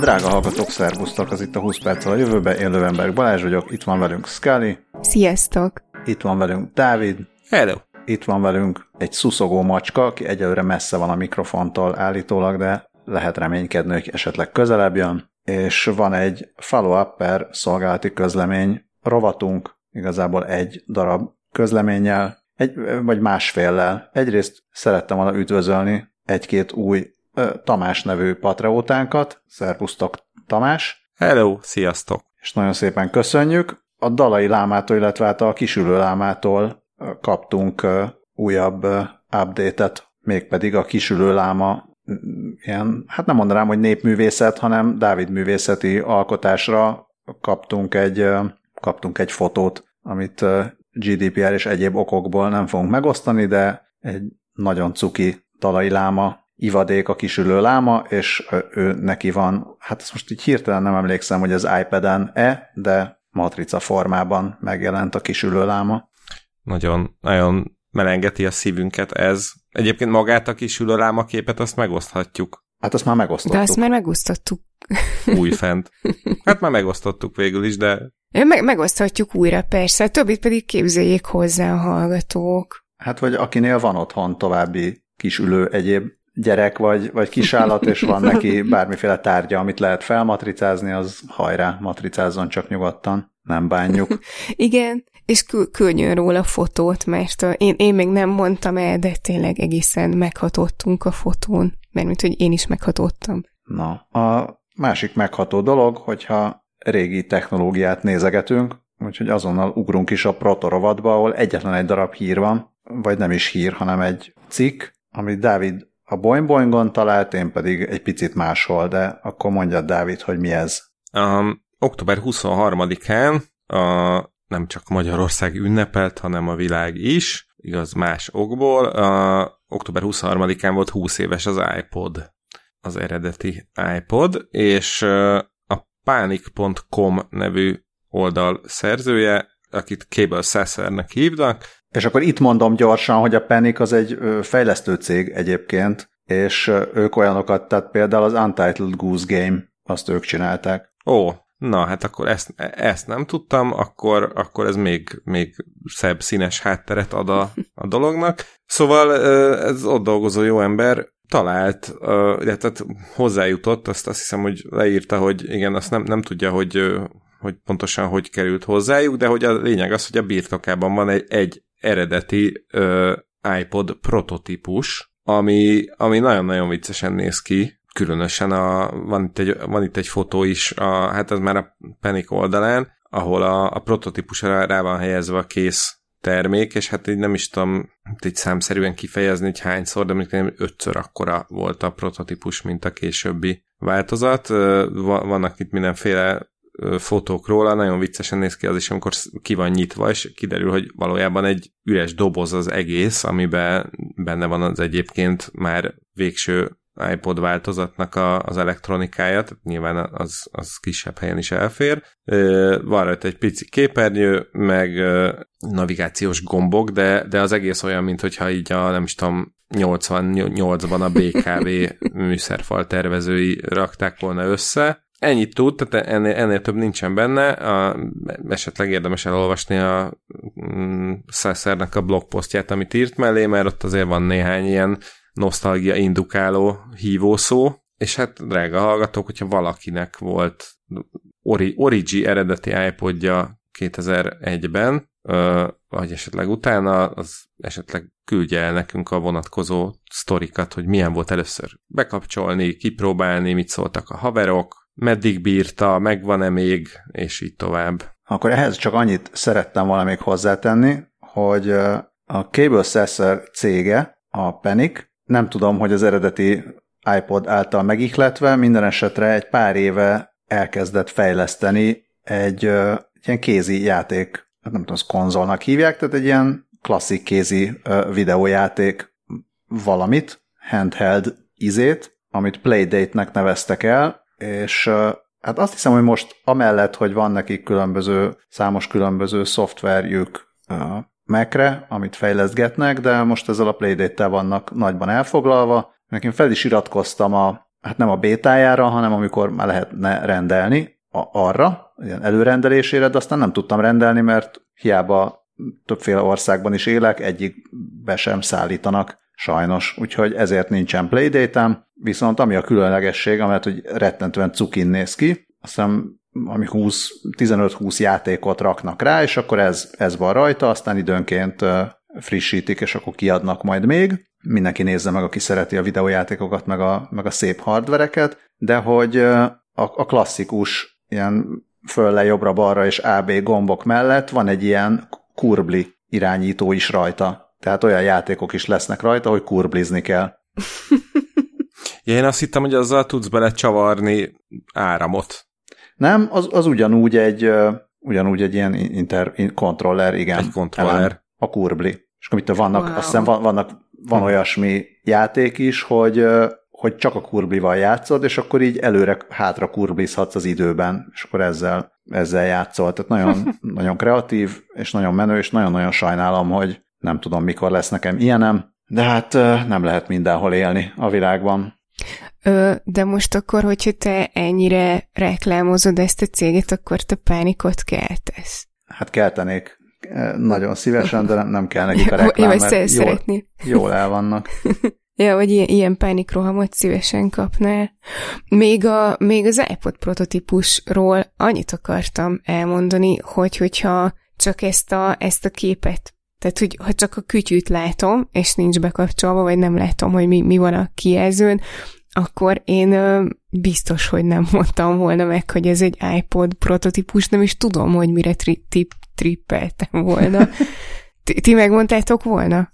Drága hallgatók, szervusztok! Az itt a 20 perc a jövőbe. Én Lövenberg Balázs vagyok, itt van velünk Scully. Sziasztok! Itt van velünk Dávid. Hello! Itt van velünk egy szuszogó macska, aki egyelőre messze van a mikrofontól állítólag, de lehet reménykedni, hogy esetleg közelebb jön. És van egy follow-up per szolgálati közlemény rovatunk, igazából egy darab közleménnyel, egy, vagy másféllel. Egyrészt szerettem volna üdvözölni egy-két új Tamás nevű patreótánkat. Szervusztok, Tamás! Hello, sziasztok! És nagyon szépen köszönjük. A Dalai Lámától, illetve hát a Kisülő Lámától kaptunk újabb update-et, mégpedig a Kisülő Láma ilyen, hát nem mondanám, hogy népművészet, hanem Dávid művészeti alkotásra kaptunk egy, kaptunk egy fotót, amit GDPR és egyéb okokból nem fogunk megosztani, de egy nagyon cuki Dalai Láma ivadék a kisülő láma, és ő neki van, hát ezt most így hirtelen nem emlékszem, hogy az iPad-en-e, de matrica formában megjelent a kisülő láma. Nagyon, nagyon melengeti a szívünket ez. Egyébként magát a kisülő láma képet azt megoszthatjuk. Hát azt már megosztottuk. De azt már megosztottuk. Újfent. Hát már megosztottuk végül is, de... Meg, megoszthatjuk újra, persze. Többit pedig képzeljék hozzá a hallgatók. Hát vagy akinél van otthon további kisülő egyéb gyerek vagy, vagy kisállat, és van neki bármiféle tárgya, amit lehet felmatricázni, az hajrá, matricázzon csak nyugodtan, nem bánjuk. Igen, és kül- küldjön róla fotót, mert én, én még nem mondtam el, de tényleg egészen meghatottunk a fotón, mert mint hogy én is meghatottam. Na, a másik megható dolog, hogyha régi technológiát nézegetünk, úgyhogy azonnal ugrunk is a protorovatba, ahol egyetlen egy darab hír van, vagy nem is hír, hanem egy cikk, amit Dávid a Boing talált, én pedig egy picit máshol, de akkor mondja Dávid, hogy mi ez. Um, október 23-án a, nem csak Magyarország ünnepelt, hanem a világ is, igaz más okból. A, október 23-án volt 20 éves az iPod, az eredeti iPod, és a panic.com nevű oldal szerzője, akit Cable Sassernek hívnak, és akkor itt mondom gyorsan, hogy a Panic az egy fejlesztő cég egyébként, és ők olyanokat, tehát például az Untitled Goose Game, azt ők csinálták. Ó, na hát akkor ezt, ezt nem tudtam, akkor, akkor ez még, még szebb színes hátteret ad a, a dolognak. Szóval ez ott dolgozó jó ember talált, illetve hozzájutott, azt azt hiszem, hogy leírta, hogy igen, azt nem, nem tudja, hogy hogy pontosan hogy került hozzájuk, de hogy a lényeg az, hogy a birtokában van egy, egy eredeti uh, iPod prototípus, ami, ami nagyon-nagyon viccesen néz ki, különösen a, van, itt egy, van itt egy fotó is, a, hát ez már a Panic oldalán, ahol a, a prototípusra rá van helyezve a kész termék, és hát így nem is tudom így számszerűen kifejezni, hogy hányszor, de mondjuk ötször akkora volt a prototípus, mint a későbbi változat. Vannak itt mindenféle fotók róla, nagyon viccesen néz ki az is, amikor ki van nyitva, és kiderül, hogy valójában egy üres doboz az egész, amiben benne van az egyébként már végső iPod változatnak a, az elektronikája, tehát nyilván az, az kisebb helyen is elfér. Van rajta egy pici képernyő, meg navigációs gombok, de, de az egész olyan, mint hogyha így a, nem is tudom, 88-ban a BKV műszerfal tervezői rakták volna össze, Ennyit tud, tehát ennél, ennél több nincsen benne, a, esetleg érdemes elolvasni a mm, Sassernek a blogposztját, amit írt mellé, mert ott azért van néhány ilyen nosztalgia indukáló hívószó, és hát drága hallgatók, hogyha valakinek volt Ori, Origi eredeti iPodja 2001-ben, vagy esetleg utána, az esetleg küldje el nekünk a vonatkozó sztorikat, hogy milyen volt először bekapcsolni, kipróbálni, mit szóltak a haverok, meddig bírta, megvan-e még, és így tovább. Akkor ehhez csak annyit szerettem volna még hozzátenni, hogy a Cable Sasser cége, a Panic, nem tudom, hogy az eredeti iPod által megihletve, minden esetre egy pár éve elkezdett fejleszteni egy, egy ilyen kézi játék, hát nem tudom, az konzolnak hívják, tehát egy ilyen klasszik kézi videójáték valamit, handheld izét, amit Playdate-nek neveztek el, és hát azt hiszem, hogy most amellett, hogy van nekik különböző, számos különböző szoftverjük Mac-re, amit fejleszgetnek, de most ezzel a Playdate-tel vannak nagyban elfoglalva. Nekem fel is iratkoztam a hát nem a bétájára, hanem amikor már lehetne rendelni a, arra, ilyen előrendelésére, de aztán nem tudtam rendelni, mert hiába többféle országban is élek, egyikbe sem szállítanak sajnos, úgyhogy ezért nincsen playdate viszont ami a különlegesség, amelyet hogy rettentően cukin néz ki, aztán ami 20, 15-20 játékot raknak rá, és akkor ez, ez van rajta, aztán időnként frissítik, és akkor kiadnak majd még. Mindenki nézze meg, aki szereti a videójátékokat, meg a, meg a szép hardvereket, de hogy a, a klasszikus ilyen fölle, jobbra-balra és AB gombok mellett van egy ilyen kurbli irányító is rajta. Tehát olyan játékok is lesznek rajta, hogy kurblizni kell. ja, én azt hittem, hogy azzal tudsz bele csavarni áramot. Nem, az, az ugyanúgy egy ugyanúgy egy ilyen inter, controller, igen. Egy controller. a kurbli. És akkor itt vannak, wow. azt hiszem van, vannak, van olyasmi játék is, hogy hogy csak a kurblival játszod, és akkor így előre-hátra kurblizhatsz az időben, és akkor ezzel, ezzel játszol. Tehát nagyon, nagyon kreatív, és nagyon menő, és nagyon-nagyon sajnálom, hogy nem tudom, mikor lesz nekem ilyenem, de hát nem lehet mindenhol élni a világban. Ö, de most akkor, hogyha te ennyire reklámozod ezt a céget, akkor te pánikot keltesz. Hát keltenék nagyon szívesen, de nem kell nekik a reklám, jó, mert jól, jól el vannak. Ja, vagy ilyen, ilyen pánikrohamot szívesen kapnál. Még, a, még az iPod prototípusról annyit akartam elmondani, hogy hogyha csak ezt a, ezt a képet, tehát hogy ha csak a kütyűt látom, és nincs bekapcsolva, vagy nem látom, hogy mi, mi van a kijelzőn, akkor én ö, biztos, hogy nem mondtam volna meg, hogy ez egy iPod prototípus, nem is tudom, hogy mire tri- tip, trippeltem volna. ti, ti megmondtátok volna?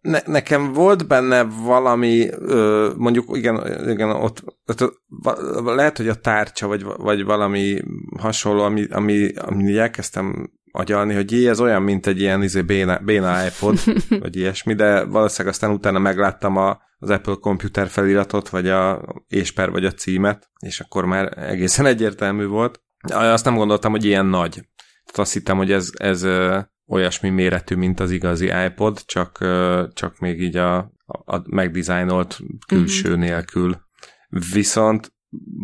ne, nekem volt benne valami, ö, mondjuk igen, igen ott, ott, lehet, hogy a tárcsa, vagy, vagy valami hasonló, ami, ami, ami elkezdtem agyalni, hogy jé, ez olyan, mint egy ilyen izé, béna, béna iPod, vagy ilyesmi, de valószínűleg aztán utána megláttam a, az Apple Computer feliratot, vagy a ésper, vagy a címet, és akkor már egészen egyértelmű volt. Azt nem gondoltam, hogy ilyen nagy. Tehát azt hittem, hogy ez, ez olyasmi méretű, mint az igazi iPod, csak, csak még így a, a megdizájnolt külső uh-huh. nélkül. Viszont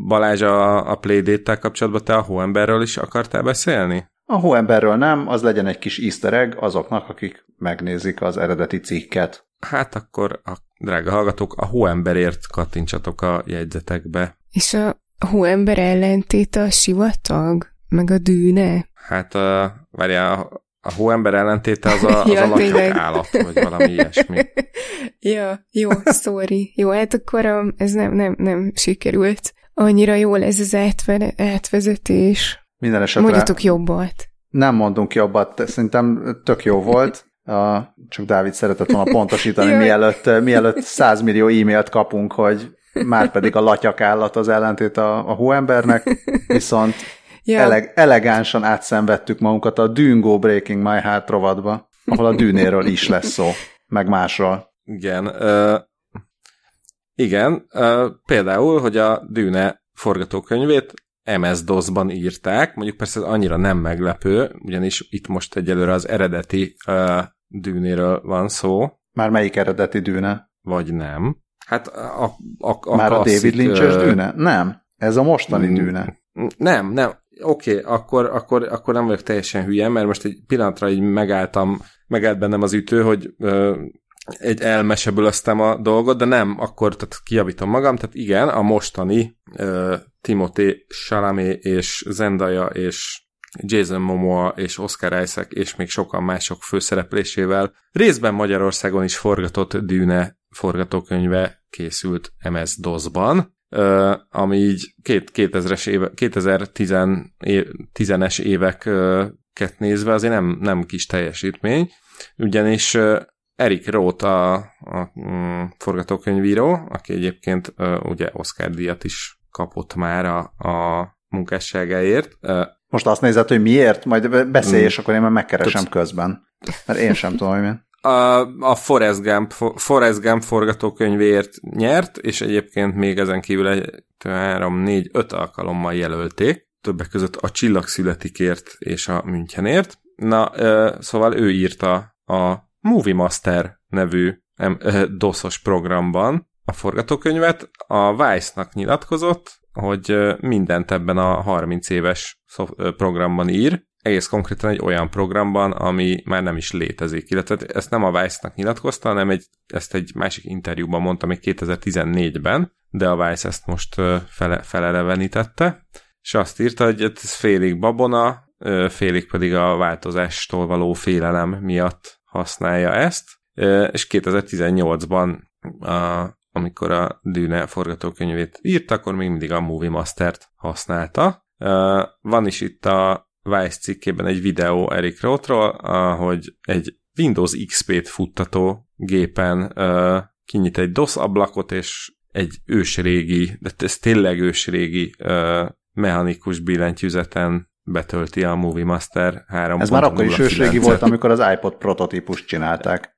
Balázs a, a Playdate-tel kapcsolatban te a hóemberről is akartál beszélni? A hóemberről nem, az legyen egy kis easter egg azoknak, akik megnézik az eredeti cikket. Hát akkor, a drága hallgatók, a hóemberért kattintsatok a jegyzetekbe. És a hóember ellentét a sivatag? Meg a dűne? Hát, uh, várjál, a hóember ellentéte az a, az ja, a állat, vagy valami ilyesmi. ja, jó, sorry. Jó, hát akkor um, ez nem, nem, nem sikerült. Annyira jól ez az átve, átvezetés. Minden esetre... Mondjatok jobbat. Nem mondunk jobbat, szerintem tök jó volt. Uh, csak Dávid szeretett volna pontosítani, mielőtt, mielőtt 100 millió e-mailt kapunk, hogy már pedig a latyak állat az ellentét a, a hóembernek, viszont ja. eleg, elegánsan átszenvedtük magunkat a Dune Breaking My Heart rovatba, ahol a dűnéről is lesz szó, meg másról. Igen. Uh, igen, uh, például, hogy a Dűne forgatókönyvét MS-DOS-ban írták, mondjuk persze ez annyira nem meglepő, ugyanis itt most egyelőre az eredeti uh, dűnéről van szó. Már melyik eredeti dűne? Vagy nem. Hát a, a, a Már klasszik, a David Lynch-es uh, dűne? Nem. Ez a mostani mm, dűne. Nem, nem. Oké, okay, akkor, akkor, akkor nem vagyok teljesen hülye, mert most egy pillanatra így megálltam, megállt bennem az ütő, hogy egy elmesebülöztem a dolgot, de nem, akkor tehát kijavítom magam, tehát igen, a mostani uh, Timothy Chalamet és Zendaya és Jason Momoa és Oscar Isaac és még sokan mások főszereplésével részben Magyarországon is forgatott Dűne forgatókönyve készült MS-DOS-ban, uh, ami így két, 2000-es éve, 2010-es éveket nézve azért nem, nem kis teljesítmény, ugyanis Eric Roth a, a mm, forgatókönyvíró, aki egyébként uh, ugye Oscar díjat is kapott már a, a munkásságáért. Uh, Most azt nézed, hogy miért? Majd beszélj, mm. és akkor én már megkeresem Tudsz. közben. Mert én sem tudom, hogy miért. A, a Forrest Gump, Forrest Gump forgatókönyvéért nyert, és egyébként még ezen kívül egy 3-4-5 alkalommal jelölték, többek között a Csillagszületikért és a Münchenért. Na, szóval ő írta a Movie Master nevű doszos programban a forgatókönyvet, a Vice-nak nyilatkozott, hogy mindent ebben a 30 éves programban ír, egész konkrétan egy olyan programban, ami már nem is létezik. Illetve ezt nem a Vice-nak nyilatkozta, hanem egy, ezt egy másik interjúban mondta még 2014-ben, de a Vice ezt most fele, felelevenítette, és azt írta, hogy ez félig babona, félig pedig a változástól való félelem miatt használja ezt, és 2018-ban a, amikor a Dűne forgatókönyvét írt, akkor még mindig a Movie Master-t használta. Van is itt a Vice cikkében egy videó Eric Rothról, hogy egy Windows XP-t futtató gépen kinyit egy DOS ablakot, és egy ősrégi, de ez tényleg ősrégi mechanikus billentyűzeten betölti a Movie Master 3. Ez már akkor is ősrégi volt, amikor az iPod prototípust csinálták.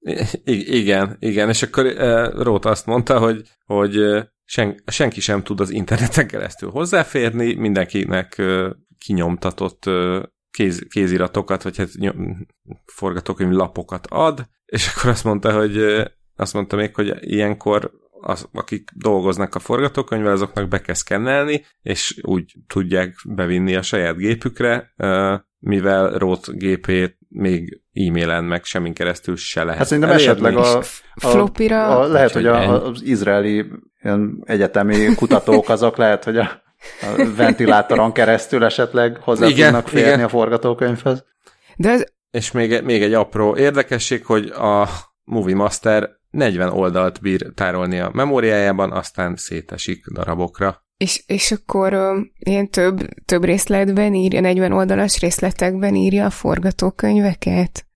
I- igen, igen, és akkor uh, Róta azt mondta, hogy, hogy sen, senki sem tud az interneten keresztül hozzáférni, mindenkinek uh, kinyomtatott uh, kéz, kéziratokat, vagy hát nyom, forgatókönyv lapokat ad, és akkor azt mondta, hogy azt mondta még, hogy ilyenkor az, akik dolgoznak a forgatókönyvvel, azoknak be kell szkennelni, és úgy tudják bevinni a saját gépükre, mivel Rót gépét még e-mailen meg semmin keresztül se lehet. Hát szerintem elérni. esetleg a, a, Flopira. A, lehet, hogy a, az izraeli egyetemi kutatók azok lehet, hogy a, a ventilátoron keresztül esetleg hozzá igen, tudnak férni igen. a forgatókönyvhez. De ez... És még, még egy apró érdekesség, hogy a Movie Master 40 oldalt bír tárolni a memóriájában, aztán szétesik darabokra. És, és akkor ö, ilyen több, több részletben írja, 40 oldalas részletekben írja a forgatókönyveket?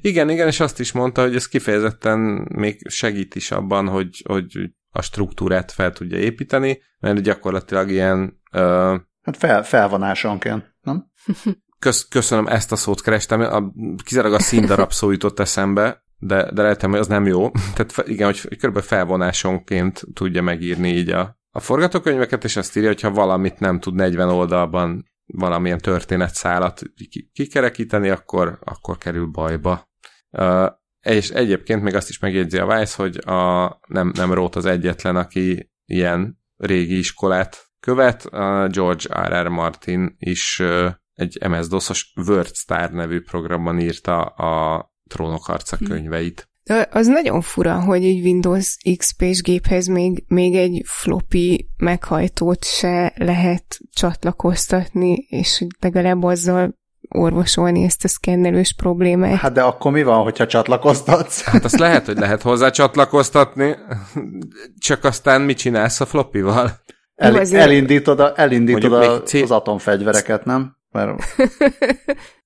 Igen, igen, és azt is mondta, hogy ez kifejezetten még segít is abban, hogy, hogy a struktúrát fel tudja építeni, mert gyakorlatilag ilyen... Ö, hát fel, felvonásonként, nem? Kösz, köszönöm, ezt a szót kerestem, a, kizárólag a színdarab szó jutott eszembe, de, de lehet, hogy az nem jó. Tehát igen, hogy kb. felvonásonként tudja megírni így a, a forgatókönyveket, és azt írja, hogy ha valamit nem tud 40 oldalban valamilyen történetszálat kikerekíteni, akkor, akkor kerül bajba. És egyébként még azt is megjegyzi a Vice, hogy a, nem, nem Rót az egyetlen, aki ilyen régi iskolát követ. A George R. R. Martin is egy MS-DOS-os WordStar nevű programban írta a Trónok harca hm. könyveit. De az nagyon fura, hogy egy Windows XP-s géphez még, még egy floppy meghajtót se lehet csatlakoztatni, és legalább azzal orvosolni ezt a szkennelős problémát. Hát de akkor mi van, hogyha csatlakoztatsz? Hát azt lehet, hogy lehet hozzá csatlakoztatni, csak aztán mit csinálsz a floppyval? El, elindítod, a, elindítod a, C... az atomfegyvereket, nem? Mert...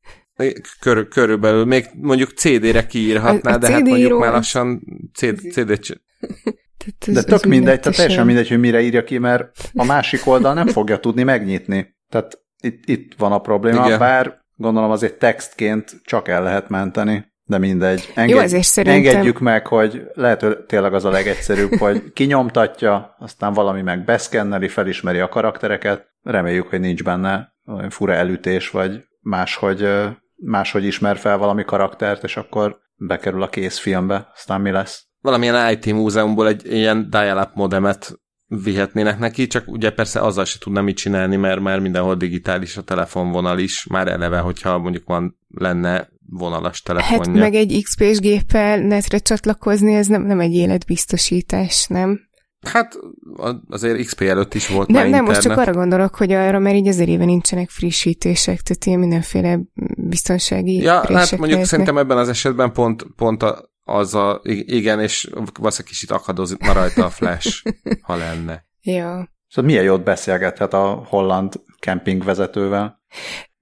Kör, körülbelül. Még mondjuk CD-re kiírhatná, a, a de CD hát mondjuk már lassan CD, CD de tök mindegy, tehát teljesen mindegy, hogy mire írja ki, mert a másik oldal nem fogja tudni megnyitni. Tehát itt, itt van a probléma, Igen. bár gondolom azért textként csak el lehet menteni, de mindegy. Engedj, Jó, azért szerintem... Engedjük meg, hogy lehet, hogy tényleg az a legegyszerűbb, hogy kinyomtatja, aztán valami meg beszkenneli, felismeri a karaktereket. Reméljük, hogy nincs benne olyan fura elütés, vagy máshogy máshogy ismer fel valami karaktert, és akkor bekerül a készfilmbe, aztán mi lesz? Valamilyen IT múzeumból egy ilyen dial-up modemet vihetnének neki, csak ugye persze azzal se tudna mit csinálni, mert már mindenhol digitális a telefonvonal is, már eleve, hogyha mondjuk van lenne vonalas telefonja. Hát meg egy XP-s géppel netre csatlakozni, ez nem, nem egy életbiztosítás, nem? Hát azért XP előtt is volt nem, már Nem, most csak arra gondolok, hogy arra, mert így azért éve nincsenek frissítések, tehát ilyen mindenféle biztonsági Ja, hát mondjuk lehetnek. szerintem ebben az esetben pont, pont a, az a, igen, és valószínűleg kicsit akadozna rajta a flash, ha lenne. Ja. Szóval milyen jót beszélgethet a holland kempingvezetővel?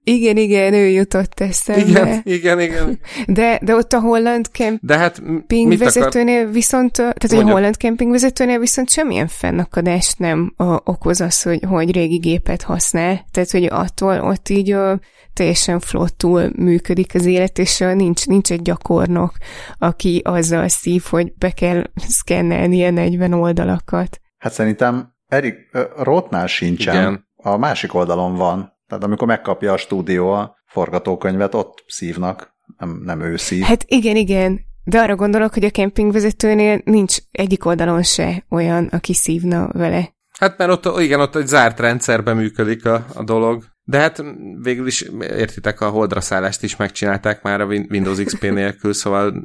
Igen, igen, ő jutott eszembe. Igen, igen, igen. De, de ott a holland kemping vezetőnél viszont, tehát Mondjuk. a holland kemping vezetőnél viszont semmilyen fennakadást nem a, okoz az, hogy, hogy régi gépet használ. Tehát, hogy attól ott így a, teljesen flottul működik az élet, és nincs, nincs egy gyakornok, aki azzal szív, hogy be kell szkennelni ilyen 40 oldalakat. Hát szerintem Erik Rotnál sincsen. Igen. A másik oldalon van tehát amikor megkapja a stúdió a forgatókönyvet, ott szívnak, nem, nem ő szív. Hát igen, igen. de arra gondolok, hogy a kempingvezetőnél nincs egyik oldalon se olyan, aki szívna vele. Hát mert ott, igen, ott egy zárt rendszerben működik a, a dolog. De hát végül is, értitek, a holdra szállást is megcsinálták már a Windows XP nélkül, szóval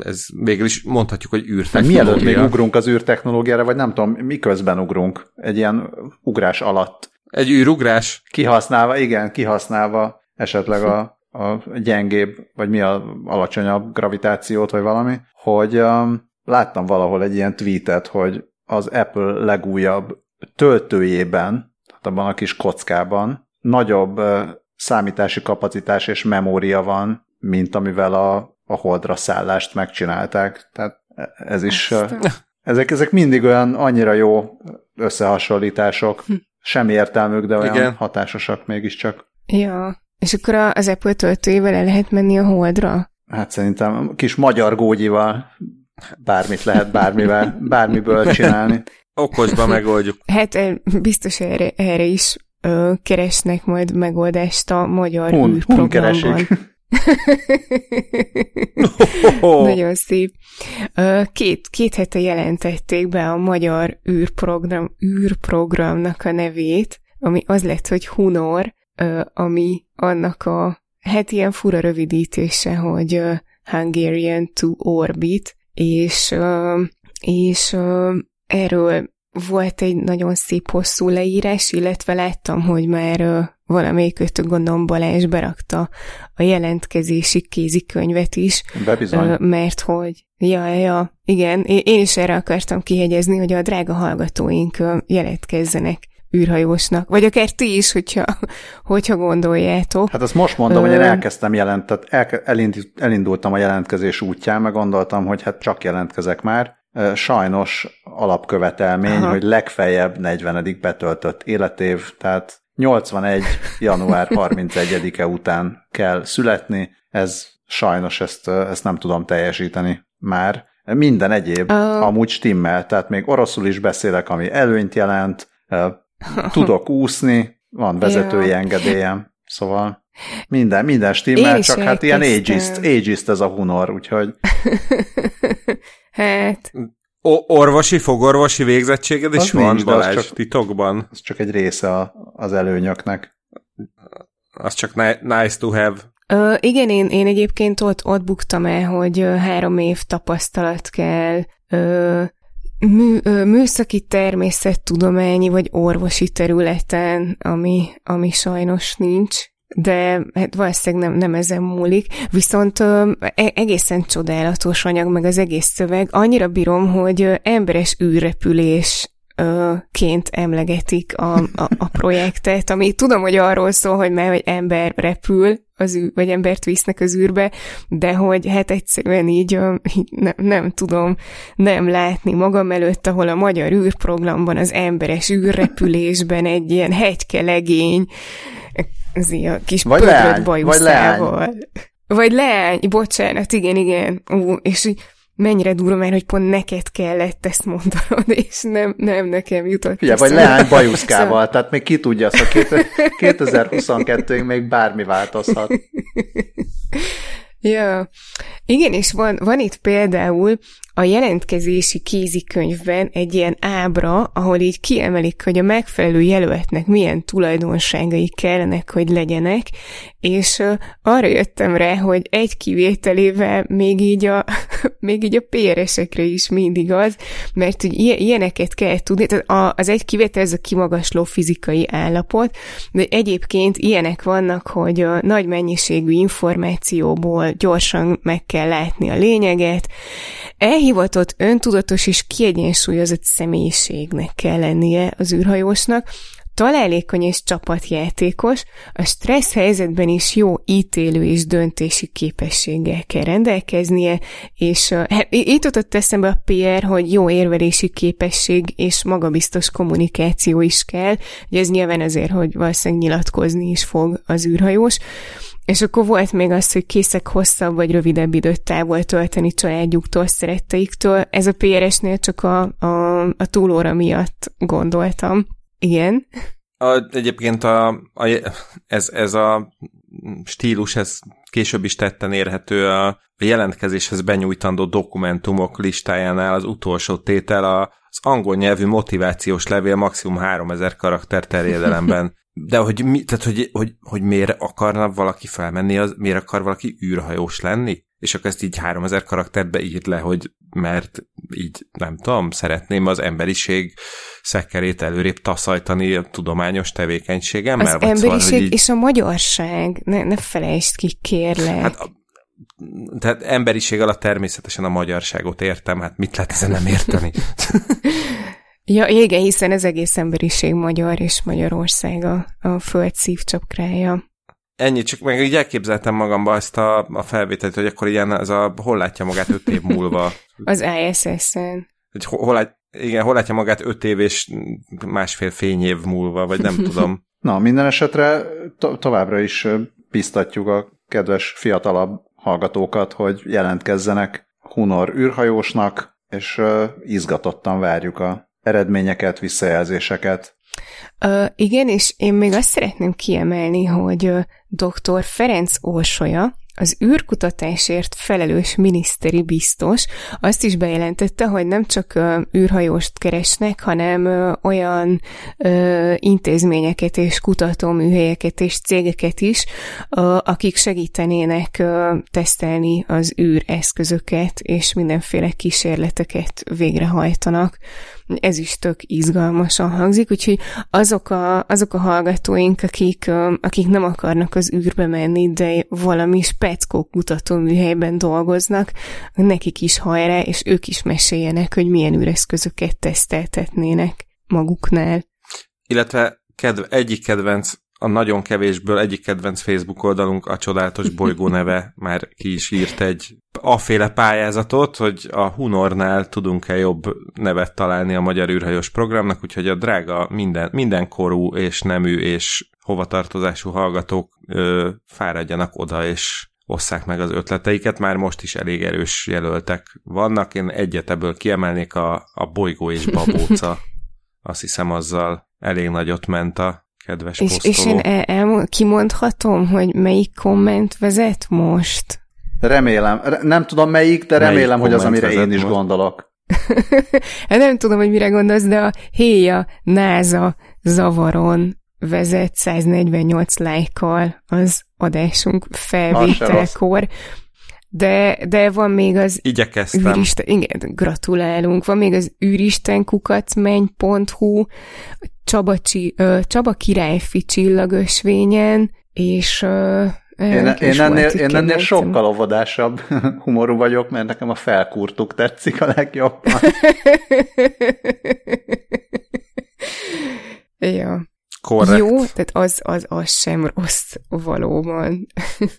ez végül is mondhatjuk, hogy űrtechnológia. Mielőtt még ugrunk az űrtechnológiára, vagy nem tudom, miközben ugrunk egy ilyen ugrás alatt. Egy űrugrás? Kihasználva, igen, kihasználva esetleg a, a gyengébb, vagy mi a alacsonyabb gravitációt, vagy valami, hogy um, láttam valahol egy ilyen tweetet, hogy az Apple legújabb töltőjében, tehát abban a kis kockában nagyobb számítási kapacitás és memória van, mint amivel a, a holdra szállást megcsinálták. Tehát ez is, ezek, ezek mindig olyan annyira jó összehasonlítások, semmi értelmük, de olyan Igen. hatásosak mégiscsak. Ja, és akkor az Apple töltőjével el lehet menni a holdra? Hát szerintem kis magyar gógyival bármit lehet bármivel, bármiből csinálni. Okosba megoldjuk. Hát biztos erre, erre is ö, keresnek majd megoldást a magyar hun, űrprogramban. Nagyon szép. Két, két hete jelentették be a magyar űrprogram, űrprogramnak a nevét, ami az lett, hogy Hunor, ami annak a, hát ilyen fura rövidítése, hogy Hungarian to Orbit, és, és erről volt egy nagyon szép hosszú leírás, illetve láttam, hogy már valamelyik ötök gondolom Balázs berakta a jelentkezési kézikönyvet is. Bebizony. Mert hogy, ja, ja, igen, én is erre akartam kihegyezni, hogy a drága hallgatóink jelentkezzenek űrhajósnak, vagy akár ti is, hogyha, hogyha gondoljátok. Hát azt most mondom, hogy én elkezdtem jelent, tehát elindultam a jelentkezés útján, meg gondoltam, hogy hát csak jelentkezek már, sajnos alapkövetelmény, Aha. hogy legfeljebb 40. betöltött életév, tehát 81. január 31-e után kell születni, ez sajnos ezt, ezt nem tudom teljesíteni már. Minden egyéb uh. amúgy stimmel, tehát még oroszul is beszélek, ami előnyt jelent, tudok úszni, van vezetői yeah. engedélyem, szóval minden, minden stimmel, csak hát ilyen ageist, ageist ez a hunor, úgyhogy... hát... O- orvosi, fogorvosi végzettséged is van, nincs, Balázs, az csak, titokban. Az csak egy része a, az előnyöknek. Az csak nice to have. Ö, igen, én, én egyébként ott, ott buktam el, hogy három év tapasztalat kell, ö, mű, ö, műszaki természettudományi vagy orvosi területen, ami, ami sajnos nincs de hát valószínűleg nem, nem ezen múlik. Viszont ö, e, egészen csodálatos anyag, meg az egész szöveg. Annyira bírom, hogy emberes űrrepülés ként emlegetik a, a, a projektet, ami tudom, hogy arról szól, hogy már egy ember repül, az űr, vagy embert visznek az űrbe, de hogy hát egyszerűen így, így ne, nem tudom nem látni magam előtt, ahol a magyar űrprogramban az emberes űrrepülésben egy ilyen hegykelegény az a kis vagy leány, vagy leány. Vagy leány, bocsánat, igen, igen. Ú, és így mennyire durva már, hogy pont neked kellett ezt mondanod, és nem, nem nekem jutott. Ugye, vagy leány bajuszkával, szóval... tehát még ki tudja, azt, hogy 2022-ig még bármi változhat. Ja, igen, és van, van itt például a jelentkezési kézikönyvben egy ilyen ábra, ahol így kiemelik, hogy a megfelelő jelöltnek milyen tulajdonságai kellenek, hogy legyenek, és arra jöttem rá, hogy egy kivételével még így a, még így a PRS-ekre is mindig az, mert hogy ilyeneket kell tudni, tehát az egy kivétel ez a kimagasló fizikai állapot, de egyébként ilyenek vannak, hogy a nagy mennyiségű információból gyorsan meg kell látni a lényeget, elhivatott, öntudatos és kiegyensúlyozott személyiségnek kell lennie az űrhajósnak, találékony és csapatjátékos, a stressz helyzetben is jó ítélő és döntési képességgel kell rendelkeznie, és hát, itt jutott eszembe a PR, hogy jó érvelési képesség és magabiztos kommunikáció is kell, ugye ez nyilván azért, hogy valószínűleg nyilatkozni is fog az űrhajós, és akkor volt még az, hogy készek hosszabb vagy rövidebb időt távol tölteni családjuktól, szeretteiktől. Ez a PRS-nél csak a, a, a túlóra miatt gondoltam. Igen. A, egyébként a, a, ez, ez a stílus, ez később is tetten érhető a jelentkezéshez benyújtandó dokumentumok listájánál az utolsó tétel az angol nyelvű motivációs levél maximum 3000 karakter terjedelemben. De hogy, mi, tehát hogy, hogy, hogy miért akarna valaki felmenni, az, miért akar valaki űrhajós lenni? És akkor ezt így 3000 karakterbe írt le, hogy mert így nem tudom, szeretném az emberiség szekerét előrébb taszajtani a tudományos tevékenységemmel. Az vagy emberiség szóval, így... és a magyarság, ne, ne felejtsd ki, kérlek. Hát a, tehát emberiség alatt természetesen a magyarságot értem, hát mit lehet ezen nem érteni? ja, igen, hiszen ez egész emberiség magyar, és Magyarország a, a föld szívcsapkrája. Ennyi, csak meg így elképzeltem magamba ezt a, a felvételt, hogy akkor ilyen az a, hol látja magát öt év múlva. az ISS-en. Hogy hol, lát, igen, hol látja magát öt év és másfél fényév múlva, vagy nem tudom. Na, minden esetre to- továbbra is biztatjuk a kedves fiatalabb hallgatókat, hogy jelentkezzenek Hunor űrhajósnak, és izgatottan várjuk a eredményeket, visszajelzéseket. Uh, igen, és én még azt szeretném kiemelni, hogy dr. Ferenc Orsolya, az űrkutatásért felelős miniszteri biztos azt is bejelentette, hogy nem csak űrhajóst keresnek, hanem olyan intézményeket és kutatóműhelyeket és cégeket is, akik segítenének tesztelni az űreszközöket, és mindenféle kísérleteket végrehajtanak ez is tök izgalmasan hangzik, úgyhogy azok a, azok a hallgatóink, akik, akik nem akarnak az űrbe menni, de valami speckó kutatóműhelyben dolgoznak, nekik is hajrá, és ők is meséljenek, hogy milyen űreszközöket teszteltetnének maguknál. Illetve kedv, egyik kedvenc a nagyon kevésből egyik kedvenc Facebook oldalunk, a csodálatos bolygó neve már ki is írt egy aféle pályázatot, hogy a Hunornál tudunk-e jobb nevet találni a magyar űrhajós programnak, úgyhogy a drága minden, mindenkorú és nemű és hovatartozású hallgatók ö, fáradjanak oda és osszák meg az ötleteiket, már most is elég erős jelöltek vannak. Én egyet ebből kiemelnék a, a bolygó és babóca. Azt hiszem azzal elég nagyot ment a kedves és, és én el, el, kimondhatom, hogy melyik komment vezet most? Remélem. Nem tudom melyik, de remélem, melyik hogy az, amire én is most? gondolok. hát nem tudom, hogy mire gondolsz, de a héja náza zavaron vezet 148 lájkkal az adásunk felvételekor. De, de van még az Igyekeztem. űristen, igen, gratulálunk, van még az űristenkukacmenny.hu, Csaba, Csi, Csaba királyfi csillagösvényen, és én, én, ennél, én ennél sokkal óvodásabb humorú vagyok, mert nekem a felkúrtuk tetszik a legjobban. ja. Korrekt. Jó, tehát az, az, az sem rossz valóban.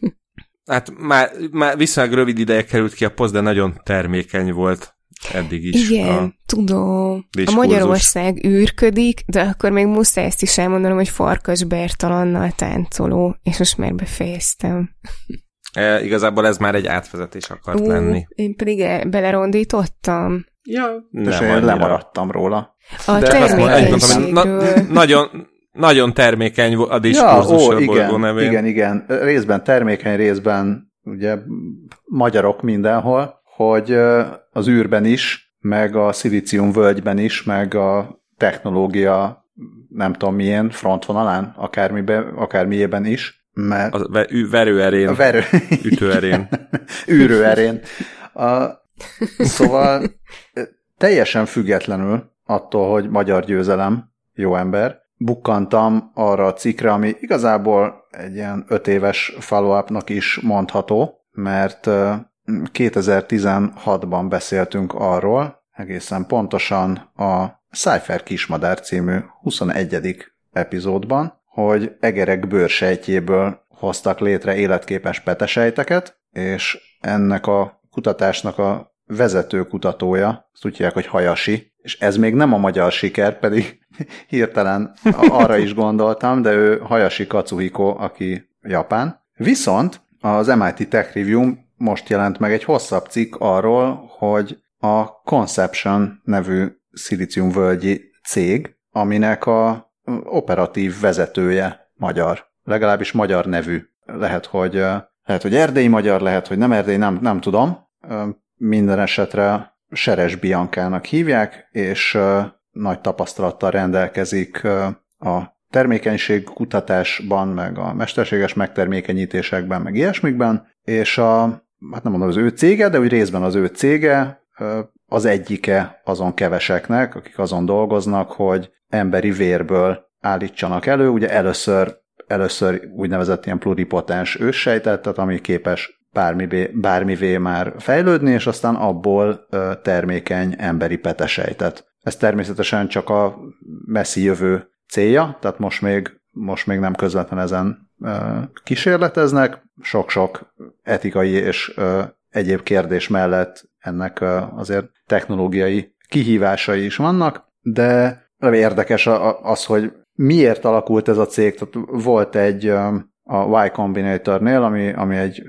hát már, már viszonylag rövid ideje került ki a poszt, de nagyon termékeny volt eddig is. Igen, a tudom. Diskurzus. A Magyarország űrködik, de akkor még muszáj ezt is elmondanom, hogy Farkas Bertalannal táncoló, és most már befejeztem. E, igazából ez már egy átvezetés akart Ú, lenni. Én pedig el, belerondítottam. Ja, nem én lemaradtam róla. A de termékenységről... Na, nagyon, nagyon termékeny a diskurzus ja, ó, igen, nevén. Igen, igen. Részben termékeny, részben ugye magyarok mindenhol, hogy az űrben is, meg a szilícium völgyben is, meg a technológia nem tudom milyen frontvonalán, akármiben, akármiében is. Mert a verőerén, a verő... ütőerén. űrőerén. A, szóval teljesen függetlenül attól, hogy magyar győzelem, jó ember, bukkantam arra a cikkre, ami igazából egy ilyen öt éves follow is mondható, mert 2016-ban beszéltünk arról, egészen pontosan a Cypher Kismadár című 21. epizódban, hogy egerek bőrsejtjéből hoztak létre életképes petesejteket, és ennek a kutatásnak a vezető kutatója, azt úgy hogy Hayashi, és ez még nem a magyar siker, pedig hirtelen arra is gondoltam, de ő Hayashi Katsuhiko, aki japán. Viszont az MIT Tech Review most jelent meg egy hosszabb cikk arról, hogy a Conception nevű szilíciumvölgyi cég, aminek a operatív vezetője magyar, legalábbis magyar nevű. Lehet, hogy lehet, hogy erdélyi magyar, lehet, hogy nem erdélyi, nem, nem tudom. Minden esetre Seres Biankának hívják, és nagy tapasztalattal rendelkezik a termékenység kutatásban, meg a mesterséges megtermékenyítésekben, meg ilyesmikben, és a, hát nem mondom az ő cége, de úgy részben az ő cége az egyike azon keveseknek, akik azon dolgoznak, hogy emberi vérből állítsanak elő. Ugye először, először úgynevezett ilyen pluripotens őssejtet, tehát ami képes bármivé, bármivé már fejlődni, és aztán abból termékeny emberi petesejtet. Ez természetesen csak a messzi jövő célja, tehát most még, most még nem közvetlen ezen kísérleteznek, sok-sok etikai és egyéb kérdés mellett ennek azért technológiai kihívásai is vannak, de érdekes az, hogy miért alakult ez a cég. Tehát volt egy a Y Combinator-nél, ami, ami egy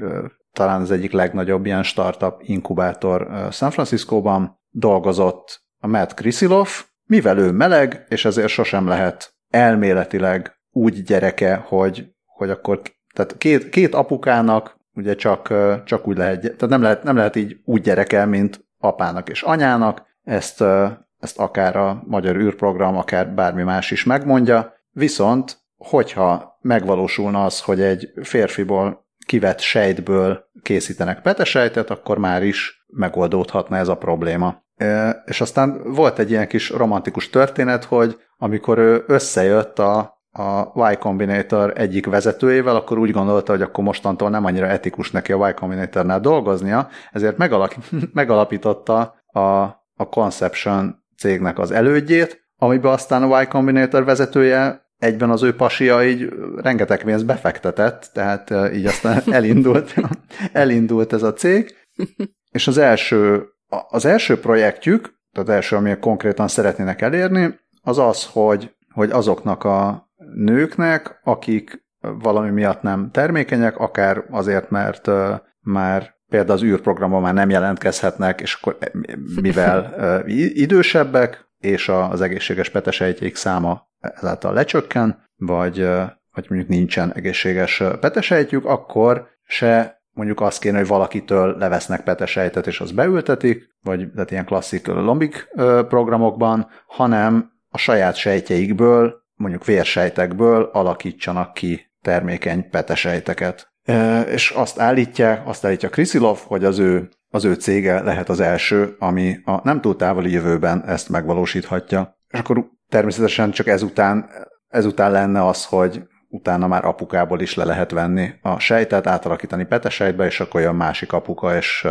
talán az egyik legnagyobb ilyen startup inkubátor San Franciscóban, dolgozott a Matt Krisilov, mivel ő meleg, és ezért sosem lehet elméletileg úgy gyereke, hogy, hogy akkor tehát két, két apukának ugye csak, csak úgy lehet, tehát nem lehet, nem lehet így úgy gyerekel, mint apának és anyának, ezt, ezt akár a magyar űrprogram, akár bármi más is megmondja, viszont hogyha megvalósulna az, hogy egy férfiból kivett sejtből készítenek petesejtet, akkor már is megoldódhatna ez a probléma. És aztán volt egy ilyen kis romantikus történet, hogy amikor ő összejött a, a Y Combinator egyik vezetőjével, akkor úgy gondolta, hogy akkor mostantól nem annyira etikus neki a Y Combinatornál dolgoznia, ezért megalapította a, a Conception cégnek az elődjét, amiben aztán a Y Combinator vezetője egyben az ő pasia így rengeteg pénzt befektetett, tehát így aztán elindult, elindult ez a cég, és az első, az első projektjük, tehát az első, ami konkrétan szeretnének elérni, az az, hogy, hogy azoknak a nőknek, akik valami miatt nem termékenyek, akár azért, mert már például az űrprogramban már nem jelentkezhetnek, és akkor mivel idősebbek, és az egészséges petesejtjék száma ezáltal lecsökken, vagy, vagy mondjuk nincsen egészséges petesejtjük, akkor se mondjuk azt kéne, hogy valakitől levesznek petesejtet, és az beültetik, vagy tehát ilyen klasszik lombik programokban, hanem a saját sejtjeikből, mondjuk vérsejtekből alakítsanak ki termékeny petesejteket. És azt állítják, azt állítja Krisilov, hogy az ő, az ő cége lehet az első, ami a nem túl távoli jövőben ezt megvalósíthatja. És akkor természetesen csak ezután, ezután lenne az, hogy utána már apukából is le lehet venni a sejtet, átalakítani petesejtbe, és akkor jön másik apuka, és,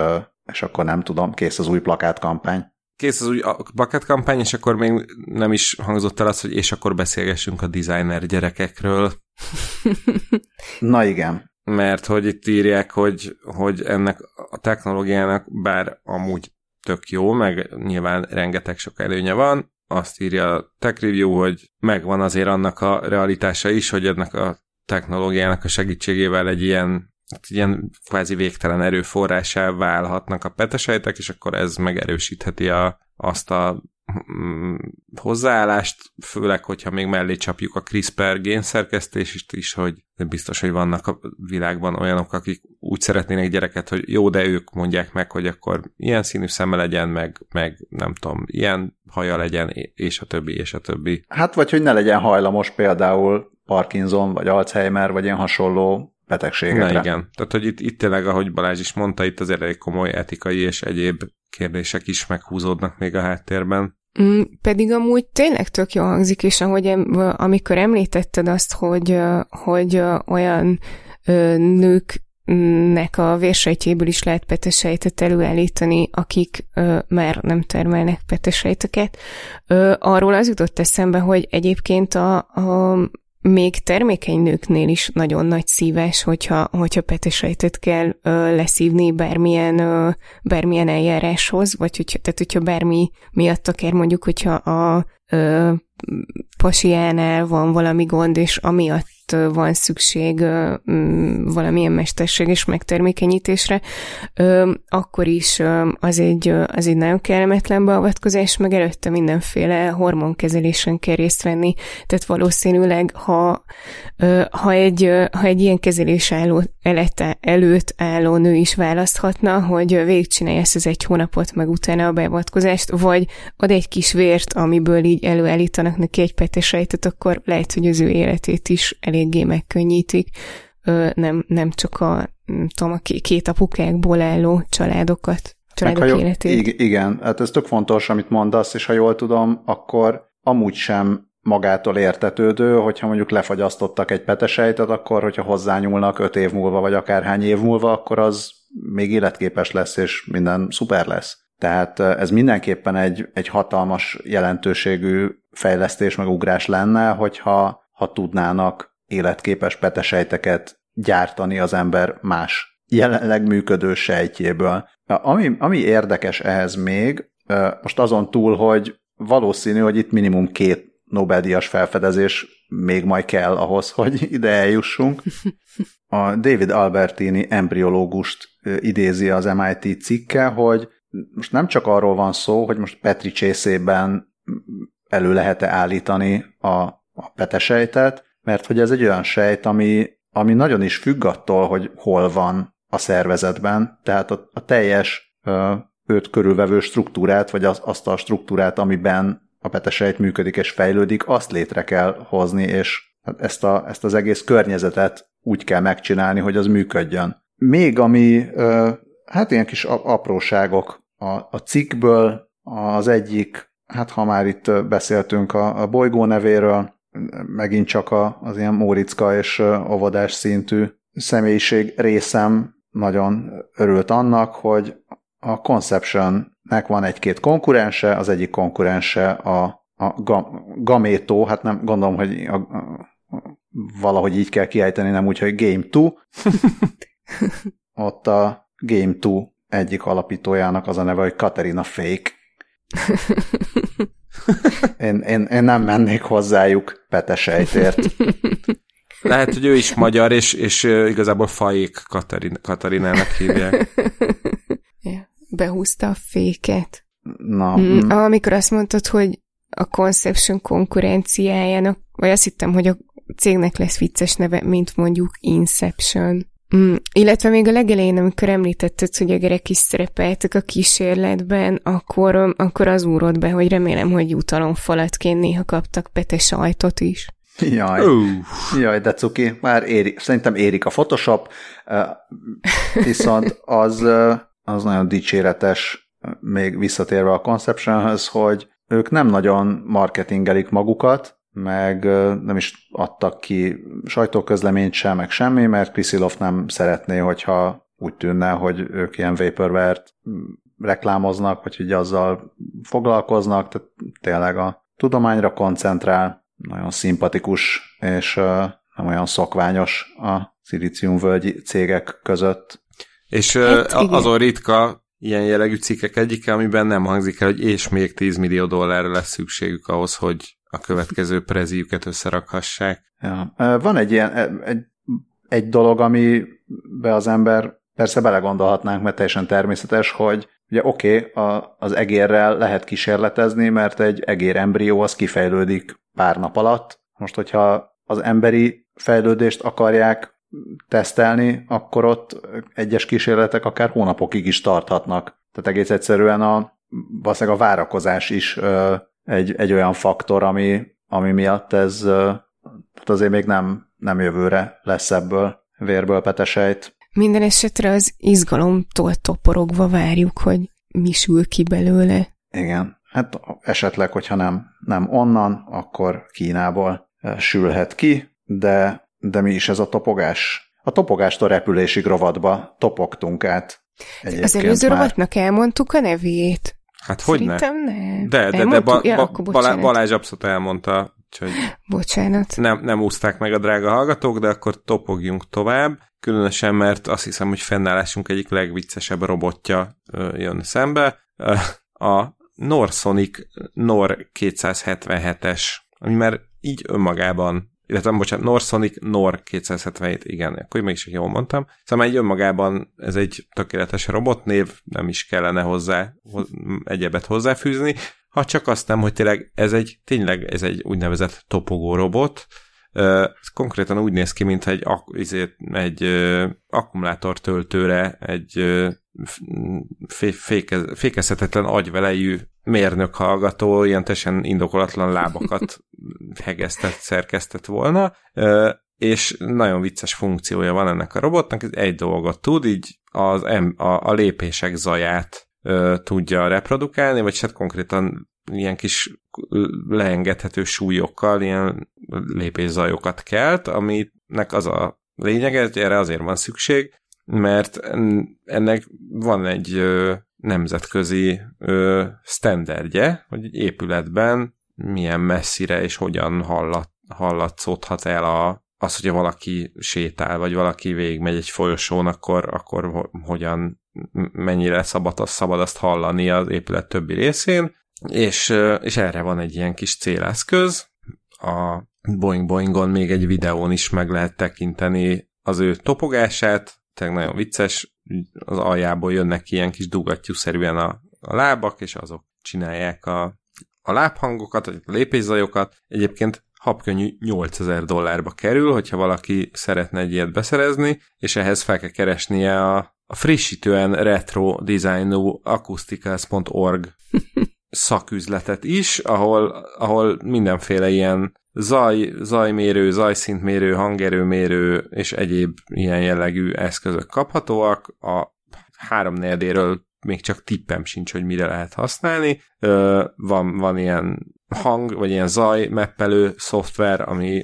és akkor nem tudom, kész az új plakátkampány kész az új bucket kampány, és akkor még nem is hangzott el az, hogy és akkor beszélgessünk a designer gyerekekről. Na igen. Mert hogy itt írják, hogy, hogy ennek a technológiának bár amúgy tök jó, meg nyilván rengeteg sok előnye van, azt írja a Tech Review, hogy megvan azért annak a realitása is, hogy ennek a technológiának a segítségével egy ilyen ilyen kvázi végtelen erőforrásá válhatnak a petesejtek, és akkor ez megerősítheti a, azt a mm, hozzáállást, főleg, hogyha még mellé csapjuk a CRISPR génszerkesztést is, hogy biztos, hogy vannak a világban olyanok, akik úgy szeretnének gyereket, hogy jó, de ők mondják meg, hogy akkor ilyen színű szeme legyen, meg, meg nem tudom, ilyen haja legyen, és a többi, és a többi. Hát vagy, hogy ne legyen hajlamos például Parkinson, vagy Alzheimer, vagy ilyen hasonló betegségekre. Na igen, tehát hogy itt, itt tényleg, ahogy Balázs is mondta, itt az elég komoly etikai és egyéb kérdések is meghúzódnak még a háttérben. Mm, pedig amúgy tényleg tök jó hangzik, és ahogy amikor említetted azt, hogy, hogy olyan nők nek a vérsejtjéből is lehet petesejtet előállítani, akik ö, már nem termelnek petesejteket. Ö, arról az jutott eszembe, hogy egyébként a, a még termékeny nőknél is nagyon nagy szívás, hogyha, hogyha petesejtet kell ö, leszívni bármilyen, ö, bármilyen eljáráshoz, vagy hogyha, tehát hogyha bármi miatt akár mondjuk, hogyha a ö, pasiánál van valami gond, és amiatt van szükség valamilyen mesterséges megtermékenyítésre, akkor is az egy, az egy nagyon kellemetlen beavatkozás, meg előtte mindenféle hormonkezelésen kell részt venni, tehát valószínűleg, ha, ha, egy, ha egy ilyen kezelés álló, elete, előtt álló nő is választhatna, hogy végigcsinálja ezt az egy hónapot, meg utána a beavatkozást, vagy ad egy kis vért, amiből így előállítanak neki egy petesejtet, akkor lehet, hogy az ő életét is elég eléggé megkönnyítik, nem, nem csak a, tudom, a két apukákból álló családokat, családok Meg, életét. Igen, hát ez tök fontos, amit mondasz, és ha jól tudom, akkor amúgy sem magától értetődő, hogyha mondjuk lefagyasztottak egy petesejtet, akkor hogyha hozzányúlnak öt év múlva, vagy akárhány év múlva, akkor az még életképes lesz, és minden szuper lesz. Tehát ez mindenképpen egy, egy hatalmas jelentőségű fejlesztés, meg ugrás lenne, hogyha ha tudnának életképes petesejteket gyártani az ember más jelenleg működő sejtjéből. Ami, ami érdekes ehhez még, most azon túl, hogy valószínű, hogy itt minimum két Nobel-díjas felfedezés még majd kell ahhoz, hogy ide eljussunk. A David Albertini embriológust idézi az MIT cikke, hogy most nem csak arról van szó, hogy most Petri csészében elő lehet-e állítani a, a petesejtet, mert hogy ez egy olyan sejt, ami, ami nagyon is függ attól, hogy hol van a szervezetben, tehát a, a teljes ö, őt körülvevő struktúrát, vagy az, azt a struktúrát, amiben a petesejt működik és fejlődik, azt létre kell hozni, és ezt, a, ezt az egész környezetet úgy kell megcsinálni, hogy az működjön. Még ami, ö, hát ilyen kis apróságok a, a cikkből, az egyik, hát ha már itt beszéltünk a, a bolygó nevéről, megint csak a, az ilyen Móricka és óvodás szintű személyiség részem nagyon örült annak, hogy a Conception-nek van egy-két konkurense, az egyik konkurense a, a Gameto, hát nem gondolom, hogy a, a, valahogy így kell kiejteni, nem úgy, hogy Game 2. Ott a Game 2 egyik alapítójának az a neve, hogy Katerina Fake. Én, én, én nem mennék hozzájuk petesejtért. Lehet, hogy ő is magyar, és, és igazából Fajék Katarin, Katarinának hívják. Behúzta a féket. Na. Mm. Amikor azt mondtad, hogy a Conception konkurenciájának, vagy azt hittem, hogy a cégnek lesz vicces neve, mint mondjuk Inception. Mm, illetve még a legelején, amikor említetted, hogy a gyerek is szerepeltek a kísérletben, akkor, akkor az úrod be, hogy remélem, hogy jutalomfalatként néha kaptak pete sajtot is. Jaj, uh. jaj, de cuki, már éri, szerintem érik a Photoshop, viszont az, az nagyon dicséretes, még visszatérve a Conceptionhez, hogy ők nem nagyon marketingelik magukat, meg nem is adtak ki sajtóközleményt sem, meg semmi, mert Kriszilov nem szeretné, hogyha úgy tűnne, hogy ők ilyen vaporware reklámoznak, vagy hogy azzal foglalkoznak, tehát tényleg a tudományra koncentrál, nagyon szimpatikus, és nem olyan szokványos a szilíciumvölgyi cégek között. És hát, azon ritka ilyen jellegű cikkek egyike, amiben nem hangzik el, hogy és még 10 millió dollárra lesz szükségük ahhoz, hogy a következő preziüket összerakhassák. Ja. Van egy ilyen, egy, egy dolog, amibe az ember persze belegondolhatnánk, mert teljesen természetes, hogy ugye oké, okay, az egérrel lehet kísérletezni, mert egy egér embrió az kifejlődik pár nap alatt. Most, hogyha az emberi fejlődést akarják tesztelni, akkor ott egyes kísérletek akár hónapokig is tarthatnak. Tehát egész egyszerűen a, valószínűleg a várakozás is egy, egy olyan faktor, ami, ami miatt ez hát azért még nem, nem jövőre lesz ebből vérből petesejt. Minden esetre az izgalomtól toporogva várjuk, hogy mi sül ki belőle. Igen, hát esetleg, hogyha nem, nem onnan, akkor Kínából sülhet ki, de, de mi is ez a topogás? A topogástól repülésig rovatba topogtunk át. Az előző rovatnak elmondtuk a nevét. Hát hogy ne? nem. De, de, de ba, ja, ba, Balázs abszolút elmondta, úgyhogy bocsánat. Nem, nem úszták meg a drága hallgatók, de akkor topogjunk tovább. Különösen, mert azt hiszem, hogy fennállásunk egyik legviccesebb robotja jön szembe. A Norsonic Nor 277-es ami már így önmagában illetve bocsánat, Norsonic Nor 277, igen, akkor mégis jól mondtam. Szóval egy önmagában ez egy tökéletes robotnév, nem is kellene hozzá egyebet hozzáfűzni, ha csak azt nem, hogy tényleg ez egy, tényleg ez egy úgynevezett topogó robot, ez konkrétan úgy néz ki, mint egy, egy, egy akkumulátor töltőre egy féke, fékezhetetlen agyvelejű mérnök hallgató ilyen teljesen indokolatlan lábakat hegesztett, szerkesztett volna, és nagyon vicces funkciója van ennek a robotnak, ez egy dolgot tud, így az, a, a lépések zaját tudja reprodukálni, vagy hát konkrétan ilyen kis leengedhető súlyokkal ilyen lépészajokat kelt, aminek az a lényege, hogy erre azért van szükség, mert ennek van egy nemzetközi standardje, hogy egy épületben milyen messzire és hogyan hallat, hallatszódhat el a, az, hogyha valaki sétál, vagy valaki végigmegy egy folyosón, akkor, akkor hogyan, mennyire szabad, szabad azt hallani az épület többi részén, és, és erre van egy ilyen kis céleszköz. A Boeing Boeingon még egy videón is meg lehet tekinteni az ő topogását, tényleg nagyon vicces, az aljából jönnek ilyen kis dugattyúszerűen a, a lábak, és azok csinálják a, a lábhangokat, vagy a lépészajokat. Egyébként habkönnyű 8000 dollárba kerül, hogyha valaki szeretne egy ilyet beszerezni, és ehhez fel kell keresnie a, a frissítően retro designú acousticals.org szaküzletet is, ahol, ahol mindenféle ilyen zaj, zajmérő, zajszintmérő, hangerőmérő és egyéb ilyen jellegű eszközök kaphatóak. A három nérdéről még csak tippem sincs, hogy mire lehet használni. Van, van ilyen hang, vagy ilyen zaj meppelő szoftver, ami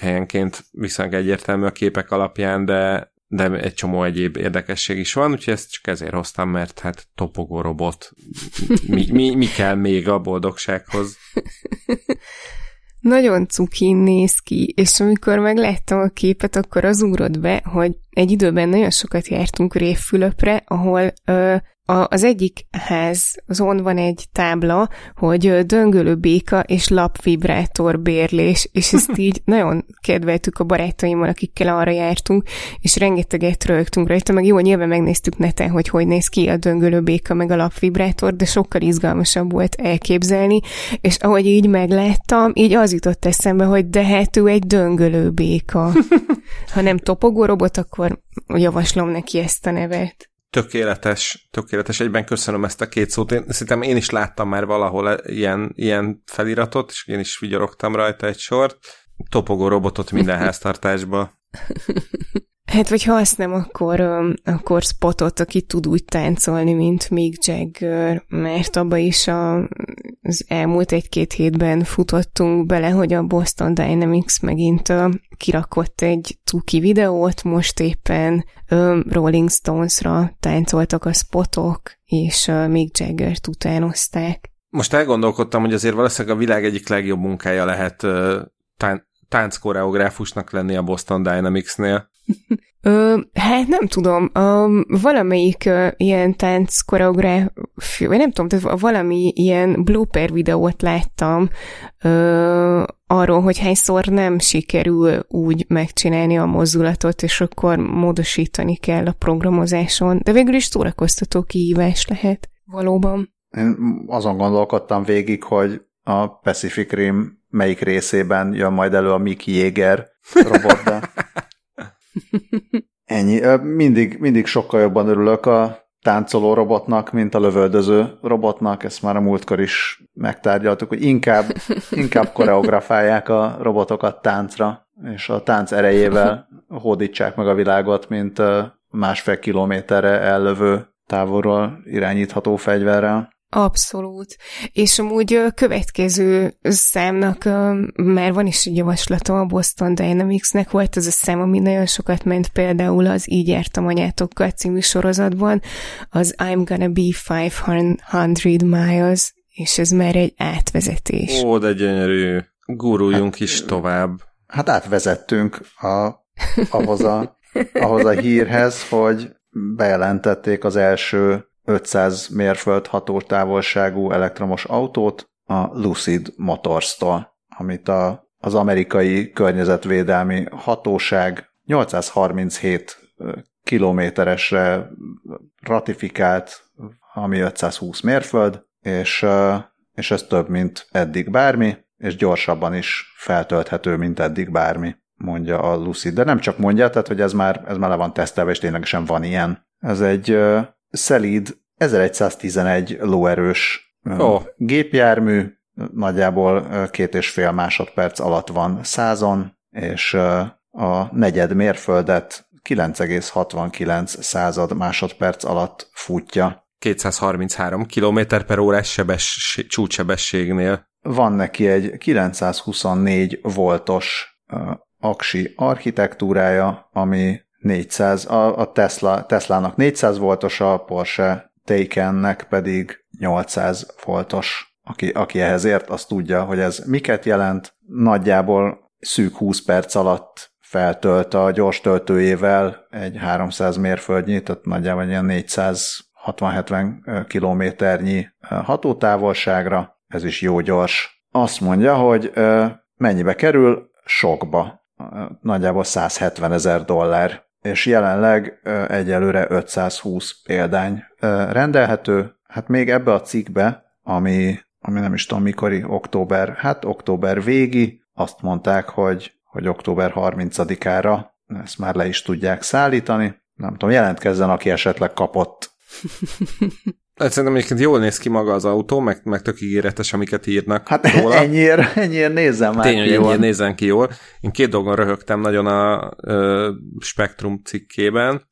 helyenként viszonylag egyértelmű a képek alapján, de de egy csomó egyéb érdekesség is van, úgyhogy ezt csak ezért hoztam, mert hát topogó robot. Mi, mi, mi kell még a boldogsághoz? Nagyon cukin néz ki, és amikor megláttam a képet, akkor az ugrott be, hogy egy időben nagyon sokat jártunk Révfülöpre, ahol ö, a, az egyik ház, azon van egy tábla, hogy döngölő béka és lapvibrátor bérlés, és ezt így nagyon kedveltük a barátaimmal, akikkel arra jártunk, és rengeteget rögtünk rajta, meg jó, nyilván megnéztük neten, hogy hogy néz ki a döngölő béka meg a lapvibrátor, de sokkal izgalmasabb volt elképzelni, és ahogy így megláttam, így az jutott eszembe, hogy de hát ő egy döngölő béka. Ha nem topogó robot, akkor javaslom neki ezt a nevet tökéletes, tökéletes. Egyben köszönöm ezt a két szót. Én, szerintem én is láttam már valahol ilyen, ilyen feliratot, és én is vigyorogtam rajta egy sort. Topogó robotot minden háztartásba. Hát, vagy ha azt nem, akkor, akkor Spotot, aki tud úgy táncolni, mint Mick Jagger, mert abba is a, az elmúlt egy-két hétben futottunk bele, hogy a Boston Dynamics megint kirakott egy tuki videót, most éppen Rolling Stones-ra táncoltak a spotok, és Mick Jagger-t utánozták. Most elgondolkodtam, hogy azért valószínűleg a világ egyik legjobb munkája lehet tán- tánckoreográfusnak lenni a Boston Dynamics-nél. Ö, hát nem tudom, ö, valamelyik ö, ilyen tánc koreográf, vagy nem tudom, tehát valami ilyen blooper videót láttam ö, arról, hogy hányszor nem sikerül úgy megcsinálni a mozdulatot, és akkor módosítani kell a programozáson, de végül is szórakoztató kihívás lehet, valóban. Én azon gondolkodtam végig, hogy a Pacific Rim melyik részében jön majd elő a Mickey Jäger robotba. Ennyi. Mindig, mindig sokkal jobban örülök a táncoló robotnak, mint a lövöldöző robotnak, ezt már a múltkor is megtárgyaltuk, hogy inkább, inkább koreografálják a robotokat táncra, és a tánc erejével hódítsák meg a világot, mint másfél kilométerre ellövő távolról irányítható fegyverrel. Abszolút. És amúgy a következő számnak már van is egy javaslatom a Boston Dynamicsnek, volt az a szám, ami nagyon sokat ment például az Így jártam anyátokkal című sorozatban, az I'm gonna be 500 miles, és ez már egy átvezetés. Ó, de gyönyörű. Guruljunk hát, is tovább. Hát átvezettünk a, ahhoz, a, ahhoz a hírhez, hogy bejelentették az első 500 mérföld hatótávolságú elektromos autót a Lucid Motors-tól. amit a, az amerikai környezetvédelmi hatóság 837 kilométeresre ratifikált, ami 520 mérföld, és, és ez több, mint eddig bármi, és gyorsabban is feltölthető, mint eddig bármi, mondja a Lucy. De nem csak mondja, tehát hogy ez már, ez már le van tesztelve, és ténylegesen van ilyen. Ez egy szelíd 1111 lóerős oh. gépjármű, nagyjából két és fél másodperc alatt van százon, és a negyed mérföldet 9,69 század másodperc alatt futja. 233 km per órás sebess, csúcssebességnél. Van neki egy 924 voltos aksi architektúrája, ami 400, a, a Tesla, Teslának 400 voltos, a Porsche Taycannek pedig 800 voltos. Aki, aki ehhez ért, az tudja, hogy ez miket jelent. Nagyjából szűk 20 perc alatt feltölt a gyors töltőjével egy 300 mérföldnyi, tehát nagyjából ilyen 460-70 kilométernyi hatótávolságra, ez is jó gyors. Azt mondja, hogy mennyibe kerül? Sokba. Nagyjából 170 ezer dollár és jelenleg egyelőre 520 példány rendelhető. Hát még ebbe a cikkbe, ami, ami nem is tudom mikori, október, hát október végi, azt mondták, hogy hogy október 30-ára ezt már le is tudják szállítani. Nem tudom, jelentkezzen, aki esetleg kapott. Hát szerintem egyébként jól néz ki maga az autó, meg, meg tök ígéretes, amiket írnak Hát róla. ennyiért, ennyiért nézzem már Tényleg, ki ennyiért nézzen ki jól. Én két dolgon röhögtem nagyon a ö, Spektrum cikkében.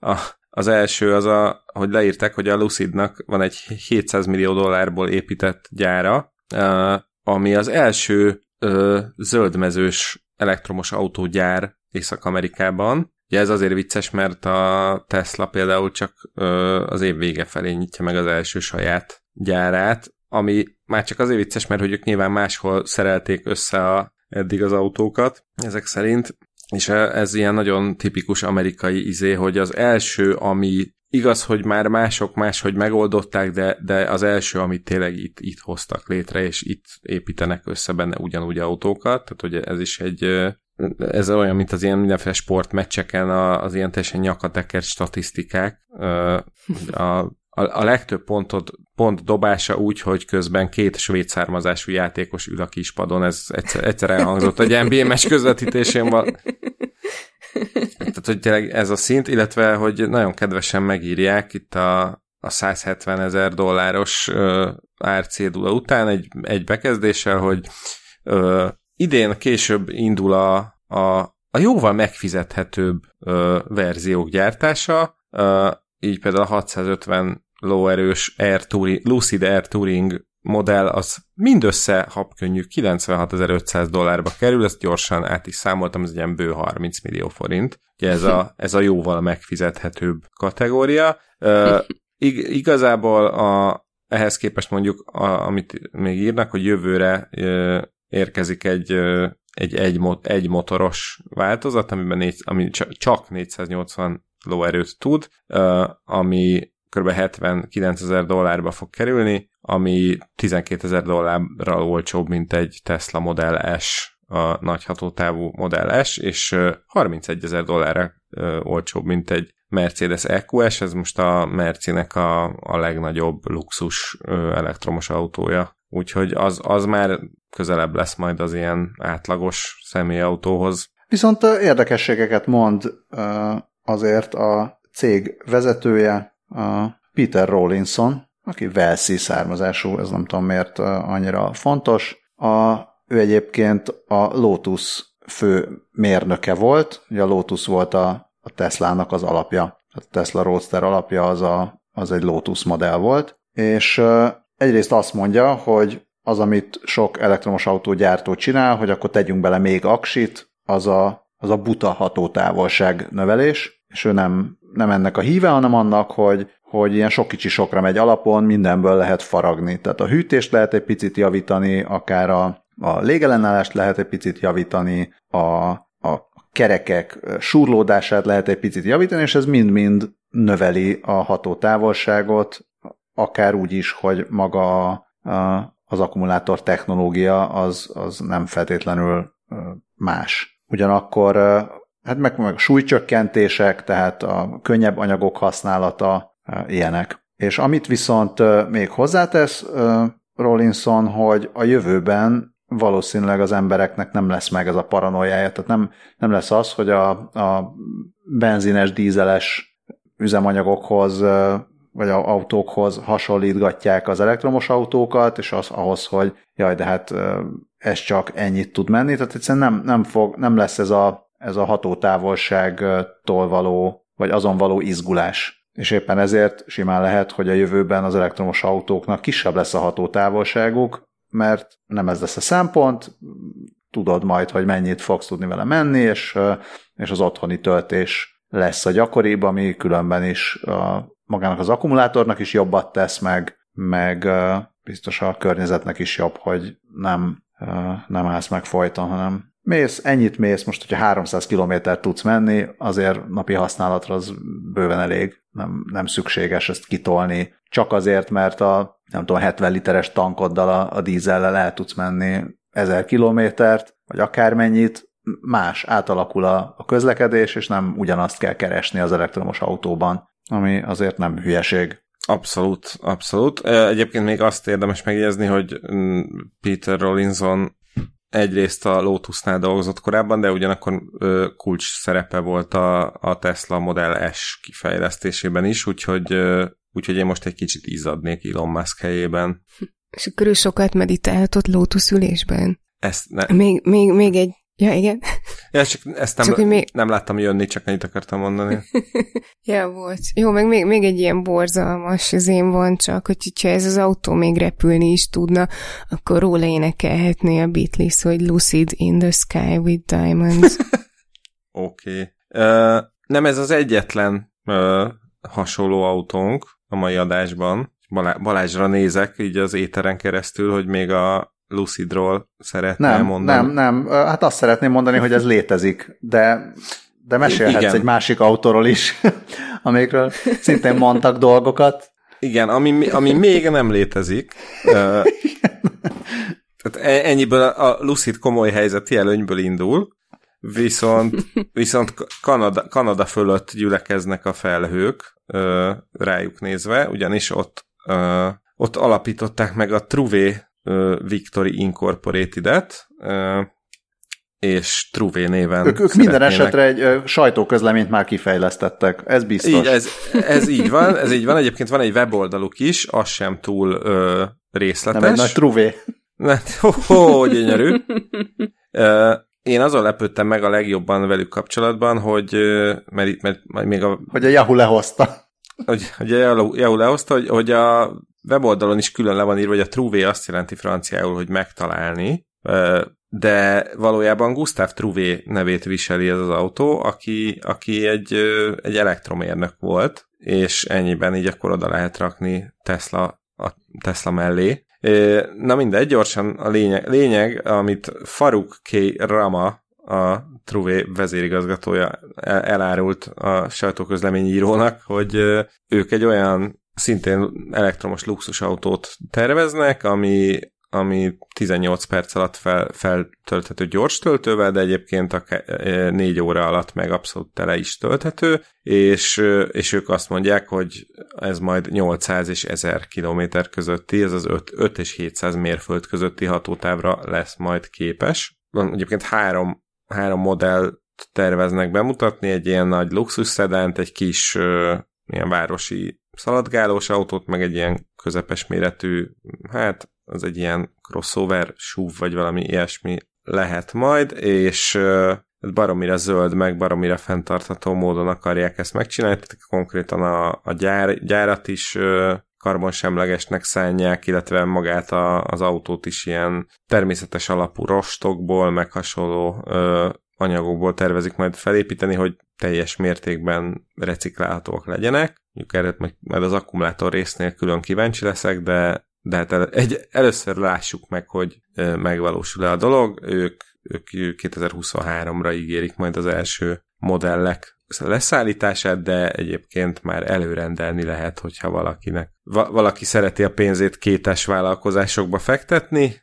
A, az első az, a, hogy leírták, hogy a Lucidnak van egy 700 millió dollárból épített gyára, ö, ami az első ö, zöldmezős elektromos autógyár Észak-Amerikában. Ugye ez azért vicces, mert a Tesla például csak ö, az év vége felé nyitja meg az első saját gyárát, ami már csak azért vicces, mert hogy ők nyilván máshol szerelték össze a, eddig az autókat, ezek szerint, és ez ilyen nagyon tipikus amerikai izé, hogy az első, ami igaz, hogy már mások máshogy megoldották, de, de az első, amit tényleg itt, itt hoztak létre, és itt építenek össze benne ugyanúgy autókat, tehát hogy ez is egy ez olyan, mint az ilyen mindenféle sportmeccseken az ilyen teljesen nyakatekert statisztikák. A, a, a legtöbb pontot, pont dobása úgy, hogy közben két svéd származású játékos ül a kispadon, ez egyszer, egyszer elhangzott egy NBA meccs közvetítésén van. Tehát, hogy tényleg ez a szint, illetve, hogy nagyon kedvesen megírják itt a, a 170 ezer dolláros uh, árcédula után egy, egy bekezdéssel, hogy uh, idén később indul a, a, a jóval megfizethetőbb uh, verziók gyártása, uh, így például a 650 lóerős Air Touring, Lucid Air Touring modell az mindössze habkönnyű 96.500 dollárba kerül, ezt gyorsan át is számoltam, ez egy ilyen bő 30 millió forint. Ugye ez a, ez a jóval megfizethetőbb kategória. Uh, ig- igazából a, ehhez képest mondjuk, a, amit még írnak, hogy jövőre uh, érkezik egy, egy, egy, egy motoros változat, amiben négy, ami csak 480 lóerőt tud, ami kb. 79 ezer dollárba fog kerülni, ami 12 ezer dollárral olcsóbb, mint egy Tesla Model S, a nagy hatótávú Model S, és 31 ezer dollárra olcsóbb, mint egy Mercedes EQS, ez most a Mercinek a, a legnagyobb luxus elektromos autója. Úgyhogy az, az már közelebb lesz majd az ilyen átlagos személyautóhoz. Viszont érdekességeket mond azért a cég vezetője, Peter Rawlinson, aki Velszi származású, ez nem tudom miért annyira fontos. A, ő egyébként a Lotus fő mérnöke volt, ugye a Lotus volt a, a Teslának az alapja. A Tesla Roadster alapja az, a, az egy Lotus modell volt, és egyrészt azt mondja, hogy az, amit sok elektromos autógyártó csinál, hogy akkor tegyünk bele még aksit, az a, az a buta hatótávolság növelés, és ő nem, nem ennek a híve, hanem annak, hogy, hogy ilyen sok kicsi sokra megy alapon, mindenből lehet faragni. Tehát a hűtést lehet egy picit javítani, akár a, a légellenállást lehet egy picit javítani, a, a kerekek surlódását lehet egy picit javítani, és ez mind-mind növeli a hatótávolságot, akár úgy is, hogy maga a, az akkumulátor technológia az, az nem feltétlenül más. Ugyanakkor hát meg, meg súlycsökkentések, tehát a könnyebb anyagok használata, ilyenek. És amit viszont még hozzátesz Rollinson, hogy a jövőben valószínűleg az embereknek nem lesz meg ez a paranoiája, tehát nem, nem lesz az, hogy a, a benzines, dízeles üzemanyagokhoz vagy a autókhoz hasonlítgatják az elektromos autókat, és az ahhoz, hogy jaj, de hát ez csak ennyit tud menni, tehát egyszerűen nem, nem, fog, nem lesz ez a, ez a hatótávolságtól való, vagy azon való izgulás. És éppen ezért simán lehet, hogy a jövőben az elektromos autóknak kisebb lesz a hatótávolságuk, mert nem ez lesz a szempont, tudod majd, hogy mennyit fogsz tudni vele menni, és, és az otthoni töltés lesz a gyakoribb, ami különben is a, magának az akkumulátornak is jobbat tesz, meg, meg biztos a környezetnek is jobb, hogy nem, nem állsz meg folyton, hanem mész, ennyit mész, most, hogyha 300 kilométert tudsz menni, azért napi használatra az bőven elég, nem, nem szükséges ezt kitolni, csak azért, mert a nem tudom, 70 literes tankoddal a, a dízellel el tudsz menni 1000 kilométert, vagy akármennyit, más, átalakul a, a közlekedés, és nem ugyanazt kell keresni az elektromos autóban, ami azért nem hülyeség. Abszolút, abszolút. Egyébként még azt érdemes megjegyezni, hogy mm, Peter Rollinson egyrészt a Lotusnál dolgozott korábban, de ugyanakkor kulcs szerepe volt a, a Tesla Model S kifejlesztésében is, úgyhogy, úgyhogy én most egy kicsit izzadnék Elon Musk helyében. És akkor ő sokat meditálhatott Lotus ülésben? Ezt ne... még, még, még egy Ja, igen. Ja, csak ezt nem, csak, még... nem láttam jönni, csak ennyit akartam mondani. ja, volt. Jó, meg még, még egy ilyen borzalmas az én van csak, hogy ha ez az autó még repülni is tudna, akkor róla énekelhetné a Beatles, hogy Lucid in the sky with diamonds. Oké. okay. uh, nem ez az egyetlen uh, hasonló autónk a mai adásban. Balázsra nézek így az éteren keresztül, hogy még a Lucidról szeretném nem, mondani. Nem, nem, hát azt szeretném mondani, hogy ez létezik, de, de mesélhetsz Igen. egy másik autóról is, amikről szintén mondtak dolgokat. Igen, ami, ami még nem létezik. Tehát e, ennyiből a Lucid komoly helyzeti előnyből indul, viszont, viszont Kanada, Kanada fölött gyülekeznek a felhők rájuk nézve, ugyanis ott, ott alapították meg a Truvé Victory Incorporated-et, és Truvé néven Ők, ők minden esetre egy sajtóközleményt már kifejlesztettek, ez biztos. Így, ez, ez így van, ez így van. Egyébként van egy weboldaluk is, az sem túl ö, részletes. Nem egy nagy Truvé. Ho, ho, gyönyörű. Én azon lepődtem meg a legjobban velük kapcsolatban, hogy mert, mert még a... Hogy a Yahoo lehozta. Hogy, hogy a Yahoo lehozta, hogy, hogy a weboldalon is külön le van írva, hogy a Trouvé azt jelenti franciául, hogy megtalálni, de valójában Gustav Trouvé nevét viseli ez az autó, aki, aki egy, egy elektromérnök volt, és ennyiben így akkor oda lehet rakni Tesla, a Tesla mellé. Na mindegy, gyorsan a lényeg, lényeg amit Faruk K. Rama, a Truvé vezérigazgatója elárult a sajtóközleményírónak, hogy ők egy olyan szintén elektromos luxusautót terveznek, ami, ami 18 perc alatt fel, feltölthető gyors töltővel, de egyébként a 4 óra alatt meg abszolút tele is tölthető, és, és ők azt mondják, hogy ez majd 800 és 1000 kilométer közötti, ez az 5, 5 és 700 mérföld közötti hatótávra lesz majd képes. Van egyébként három, három modell terveznek bemutatni, egy ilyen nagy luxus szedánt, egy kis ilyen városi szaladgálós autót, meg egy ilyen közepes méretű, hát az egy ilyen crossover SUV, vagy valami ilyesmi lehet majd, és uh, baromira zöld, meg baromira fenntartható módon akarják ezt megcsinálni, tehát konkrétan a, a gyár, gyárat is karbonsemlegesnek szánják, illetve magát a, az autót is ilyen természetes alapú rostokból, meg hasonló ö, anyagokból tervezik majd felépíteni, hogy teljes mértékben reciklálhatóak legyenek. Mondjuk erre majd az akkumulátor résznél külön kíváncsi leszek, de, de hát el, egy, először lássuk meg, hogy megvalósul-e a dolog. Ők, ők 2023-ra ígérik majd az első modellek leszállítását, de egyébként már előrendelni lehet, hogyha valakinek va- valaki szereti a pénzét kétes vállalkozásokba fektetni,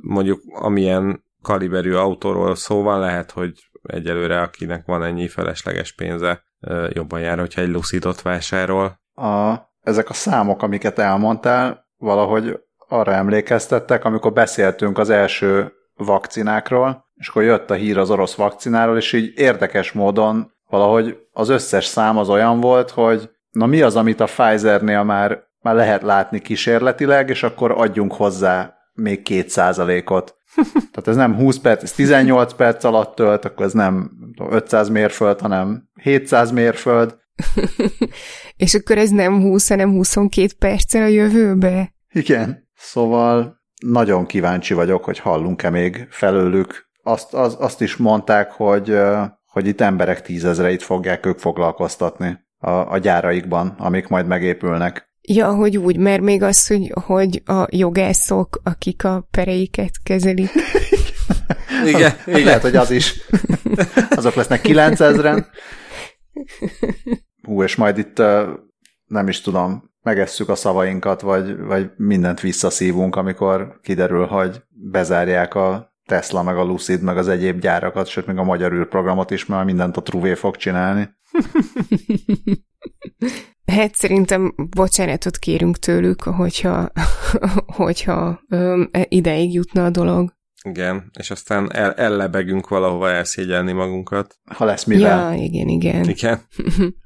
mondjuk amilyen kaliberű autóról szó van, lehet, hogy egyelőre akinek van ennyi felesleges pénze, jobban jár, hogyha egy Lucidot vásárol. A, ezek a számok, amiket elmondtál, valahogy arra emlékeztettek, amikor beszéltünk az első vakcinákról, és akkor jött a hír az orosz vakcináról, és így érdekes módon valahogy az összes szám az olyan volt, hogy na mi az, amit a Pfizernél már, már lehet látni kísérletileg, és akkor adjunk hozzá még két százalékot. Tehát ez nem 20 perc, ez 18 perc alatt tölt, akkor ez nem 500 mérföld, hanem 700 mérföld. és akkor ez nem 20, hanem 22 perccel a jövőbe? Igen. Szóval nagyon kíváncsi vagyok, hogy hallunk-e még felőlük. Azt, az, azt is mondták, hogy, hogy itt emberek tízezreit fogják ők foglalkoztatni a, a gyáraikban, amik majd megépülnek. Ja, hogy úgy, mert még az, hogy, hogy a jogászok, akik a pereiket kezelik. igen, az, igen. Lehet, hogy az is. Azok lesznek 9000-en. Hú, és majd itt nem is tudom, megesszük a szavainkat, vagy, vagy mindent visszaszívunk, amikor kiderül, hogy bezárják a Tesla, meg a Lucid, meg az egyéb gyárakat, sőt, még a magyar űrprogramot is, mert mindent a Truvé fog csinálni. Hát szerintem bocsánatot kérünk tőlük, hogyha, hogyha öm, ideig jutna a dolog. Igen, és aztán el, ellebegünk valahova elszégyelni magunkat. Ha lesz mivel. Ja, igen, igen. Igen.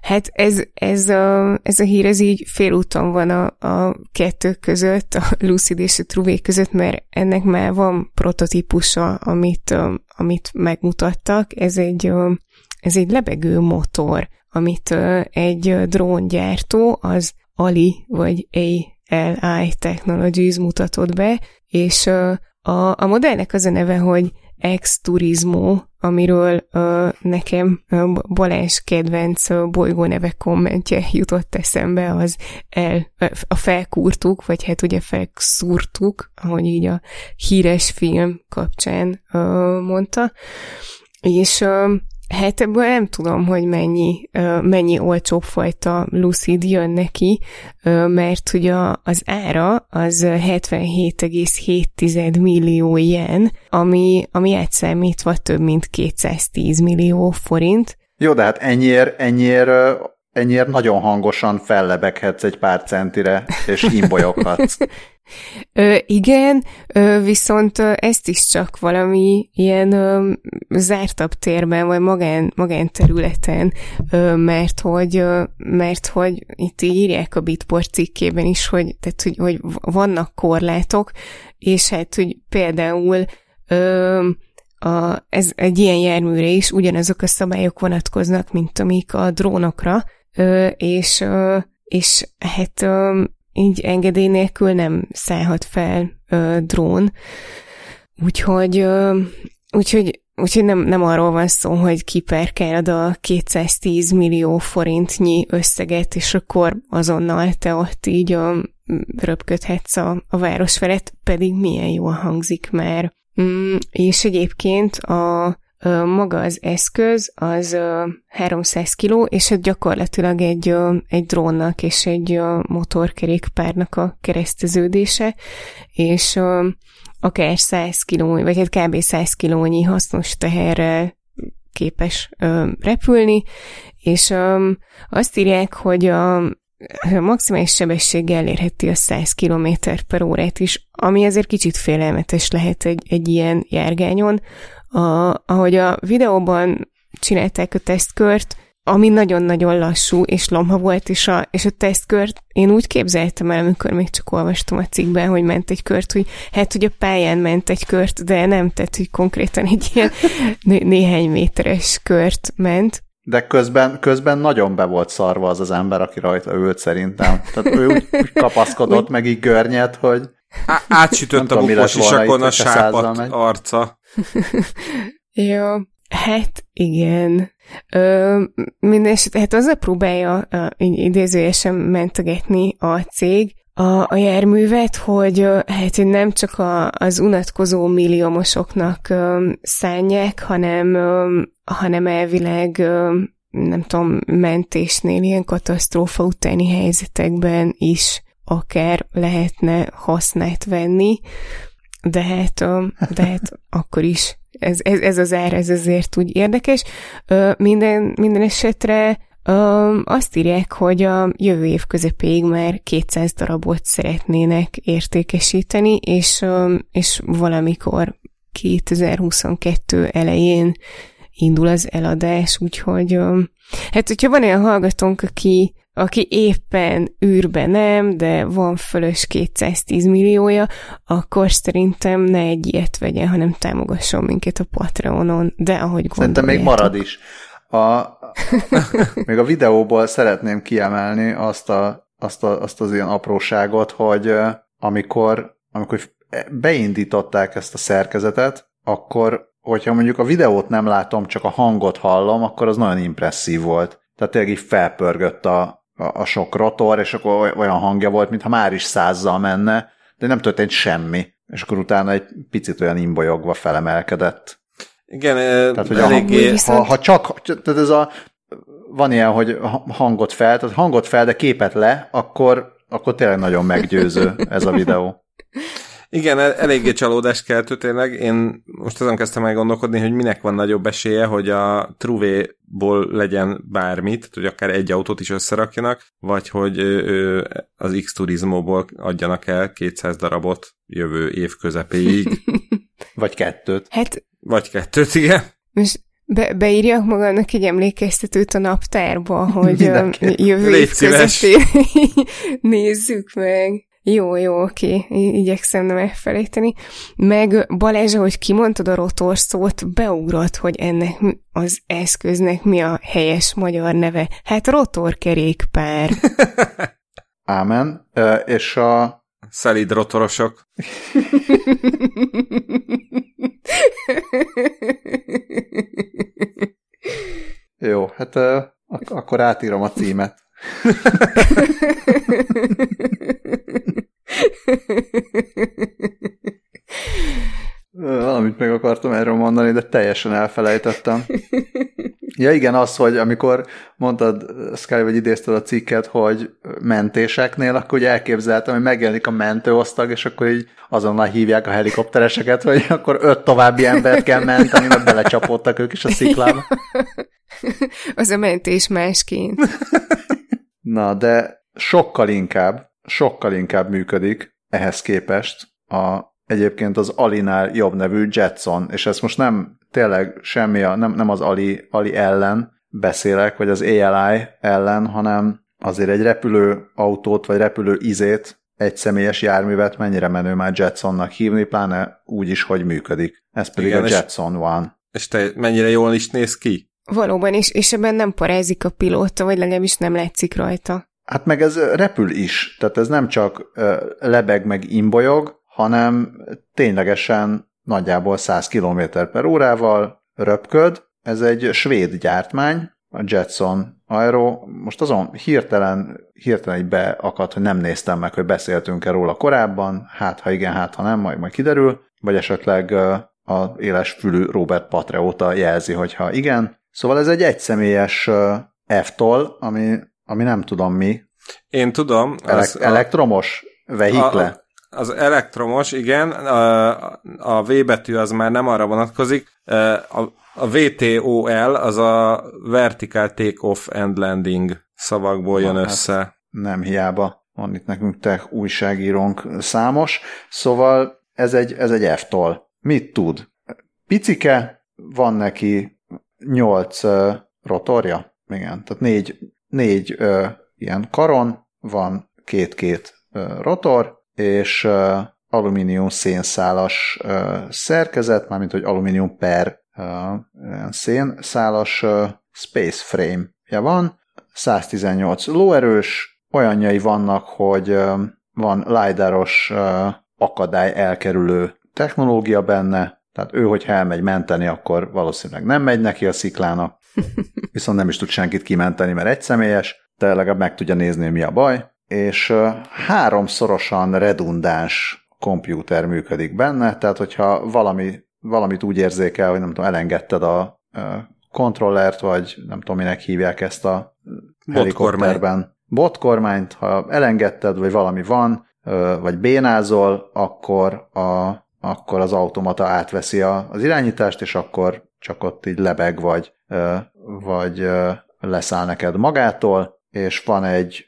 Hát ez, ez, a, ez a hír, ez így félúton van a, a kettő között, a Lucid és a Truvé között, mert ennek már van prototípusa, amit, amit megmutattak. Ez egy, ez egy lebegő motor, amit egy dróngyártó, az Ali vagy ALI Technologies mutatott be, és a, a modellnek az a neve, hogy Ex Turismo, amiről uh, nekem uh, Balázs kedvenc uh, bolygónevek kommentje jutott eszembe, az el, a felkúrtuk, vagy hát ugye felszúrtuk, ahogy így a híres film kapcsán uh, mondta. És uh, Hát nem tudom, hogy mennyi, mennyi olcsóbb fajta Lucid jön neki, mert ugye az ára az 77,7 millió yen, ami, ami egyszámítva több mint 210 millió forint. Jó, de hát ennyiért, ennyiért ennyiért nagyon hangosan fellebeghetsz egy pár centire, és imbolyoghatsz. Ö, igen, ö, viszont ö, ezt is csak valami ilyen ö, zártabb térben, vagy magán, magánterületen, ö, mert hogy, ö, mert hogy itt írják a Bitport cikkében is, hogy, tehát, hogy, hogy vannak korlátok, és hát, hogy például ö, a, ez egy ilyen járműre is ugyanazok a szabályok vonatkoznak, mint amik a drónokra, és, és hát így engedély nélkül nem szállhat fel drón. Úgyhogy, úgyhogy, úgyhogy nem, nem arról van szó, hogy kiperkálod a 210 millió forintnyi összeget, és akkor azonnal te ott így ö, röpködhetsz a, a város felett, pedig milyen jól hangzik már. Mm, és egyébként a maga az eszköz az 300 kg, és ez gyakorlatilag egy, egy drónnak és egy motorkerékpárnak a kereszteződése, és akár 100 kg, vagy hát kb. 100 kilónyi hasznos teherrel képes repülni, és azt írják, hogy a maximális sebességgel elérheti a 100 km per órát is, ami azért kicsit félelmetes lehet egy, egy ilyen járgányon, a, ahogy a videóban csinálták a tesztkört, ami nagyon-nagyon lassú és lomha volt, és a, és a tesztkört én úgy képzeltem el, amikor még csak olvastam a cikkben, hogy ment egy kört, hogy hát, hogy a pályán ment egy kört, de nem, tehát, hogy konkrétan egy ilyen né- néhány méteres kört ment. De közben, közben nagyon be volt szarva az az ember, aki rajta ült szerintem. Tehát ő úgy, úgy kapaszkodott, meg így görnyed, hogy Á- átsütött a bukós isakon a sápat arca. Jó, hát igen. Ö, minden hát azzal próbálja ö, idézőjesen mentegetni a cég, a, a járművet, hogy hát nem csak a, az unatkozó milliómosoknak um, szánják, hanem, um, hanem elvileg um, nem tudom, mentésnél, ilyen katasztrófa utáni helyzetekben is akár lehetne hasznát venni, de hát, de hát akkor is ez, ez, ez az ár, ez azért úgy érdekes. Minden, minden esetre azt írják, hogy a jövő év közepéig már 200 darabot szeretnének értékesíteni, és, és valamikor 2022 elején indul az eladás, úgyhogy hát hogyha van olyan hallgatónk, aki, aki éppen űrben nem, de van fölös 210 milliója, akkor szerintem ne egy ilyet vegyen, hanem támogasson minket a Patreonon, de ahogy gondoljátok. Szerintem még marad is. A, még a videóból szeretném kiemelni azt, a, azt, a, azt az ilyen apróságot, hogy amikor, amikor beindították ezt a szerkezetet, akkor hogyha mondjuk a videót nem látom, csak a hangot hallom, akkor az nagyon impresszív volt. Tehát tényleg így felpörgött a, a, a sok rotor, és akkor olyan hangja volt, mintha már is százzal menne, de nem történt semmi. És akkor utána egy picit olyan imbolyogva felemelkedett. Igen, tehát, hogy eléggé... ha, ha, ha csak, tehát ez a, van ilyen, hogy hangot fel, tehát hangot fel, de képet le, akkor, akkor tényleg nagyon meggyőző ez a videó. Igen, el, eléggé csalódást keltő tényleg. Én most azon kezdtem el gondolkodni, hogy minek van nagyobb esélye, hogy a Truvé-ból legyen bármit, hogy akár egy autót is összerakjanak, vagy hogy ö, az X-Turismóból adjanak el 200 darabot jövő év közepéig. vagy kettőt. Hát... Vagy kettőt, igen. Most be, beírjak magamnak egy emlékeztetőt a naptárba, hogy jövő év közepén nézzük meg. Jó, jó, oké, igyekszem nem elfelejteni. Meg Balázs, hogy kimondtad a rotor szót, beugrott, hogy ennek az eszköznek mi a helyes magyar neve. Hát rotorkerékpár. Ámen. És a... Szelid rotorosok. Jó, hát ak- akkor átírom a címet. Valamit meg akartam erről mondani, de teljesen elfelejtettem. Ja igen, az, hogy amikor mondtad, Sky, vagy idézted a cikket, hogy mentéseknél, akkor ugye elképzeltem, hogy megjelenik a mentőosztag, és akkor így azonnal hívják a helikoptereseket, hogy akkor öt további embert kell menteni, mert belecsapódtak ők is a sziklába. Az a mentés másként. Na, de sokkal inkább, sokkal inkább működik ehhez képest a egyébként az Alinál jobb nevű Jetson, és ezt most nem tényleg semmi, a, nem, nem az Ali, Ali ellen beszélek, vagy az ALI ellen, hanem azért egy repülő autót, vagy repülő izét, egy személyes járművet mennyire menő már Jetsonnak hívni, pláne úgy is, hogy működik. Ez pedig Igen, a Jetson van. És te mennyire jól is néz ki? Valóban, és, és ebben nem parázik a pilóta, vagy legalábbis nem látszik rajta. Hát meg ez repül is, tehát ez nem csak lebeg meg imbolyog, hanem ténylegesen nagyjából 100 km per órával röpköd. Ez egy svéd gyártmány, a Jetson Aero. Most azon hirtelen, hirtelen így beakadt, hogy nem néztem meg, hogy beszéltünk-e róla korábban, hát ha igen, hát ha nem, majd majd kiderül, vagy esetleg a éles fülű Robert Patreóta jelzi, hogy ha igen, Szóval ez egy egyszemélyes F-tol, ami, ami nem tudom mi. Én tudom. Az Elek- elektromos vehikle? A, az elektromos, igen. A, a V betű az már nem arra vonatkozik. A, a VTOL az a Vertical Takeoff and Landing szavakból jön ha, hát össze. Hát nem hiába van itt nekünk te újságírónk számos. Szóval ez egy, ez egy F-tol. Mit tud? Picike, van neki nyolc rotorja, igen, tehát négy, négy uh, ilyen karon, van két-két uh, rotor, és uh, alumínium szénszálas uh, szerkezet, mármint hogy alumínium per uh, szénszálas uh, space frame ja van, 118 lóerős, olyanjai vannak, hogy uh, van LiDAR-os uh, akadály elkerülő technológia benne, tehát ő, hogyha elmegy menteni, akkor valószínűleg nem megy neki a sziklának, viszont nem is tud senkit kimenteni, mert egy személyes, de legalább meg tudja nézni, mi a baj, és háromszorosan redundáns kompjúter működik benne, tehát hogyha valami, valamit úgy érzékel, hogy nem tudom, elengedted a kontrollert, vagy nem tudom, minek hívják ezt a helikopterben. Botkormányt, ha elengedted, vagy valami van, vagy bénázol, akkor, a, akkor az automata átveszi a, az irányítást, és akkor csak ott így lebeg, vagy, vagy leszáll neked magától, és van egy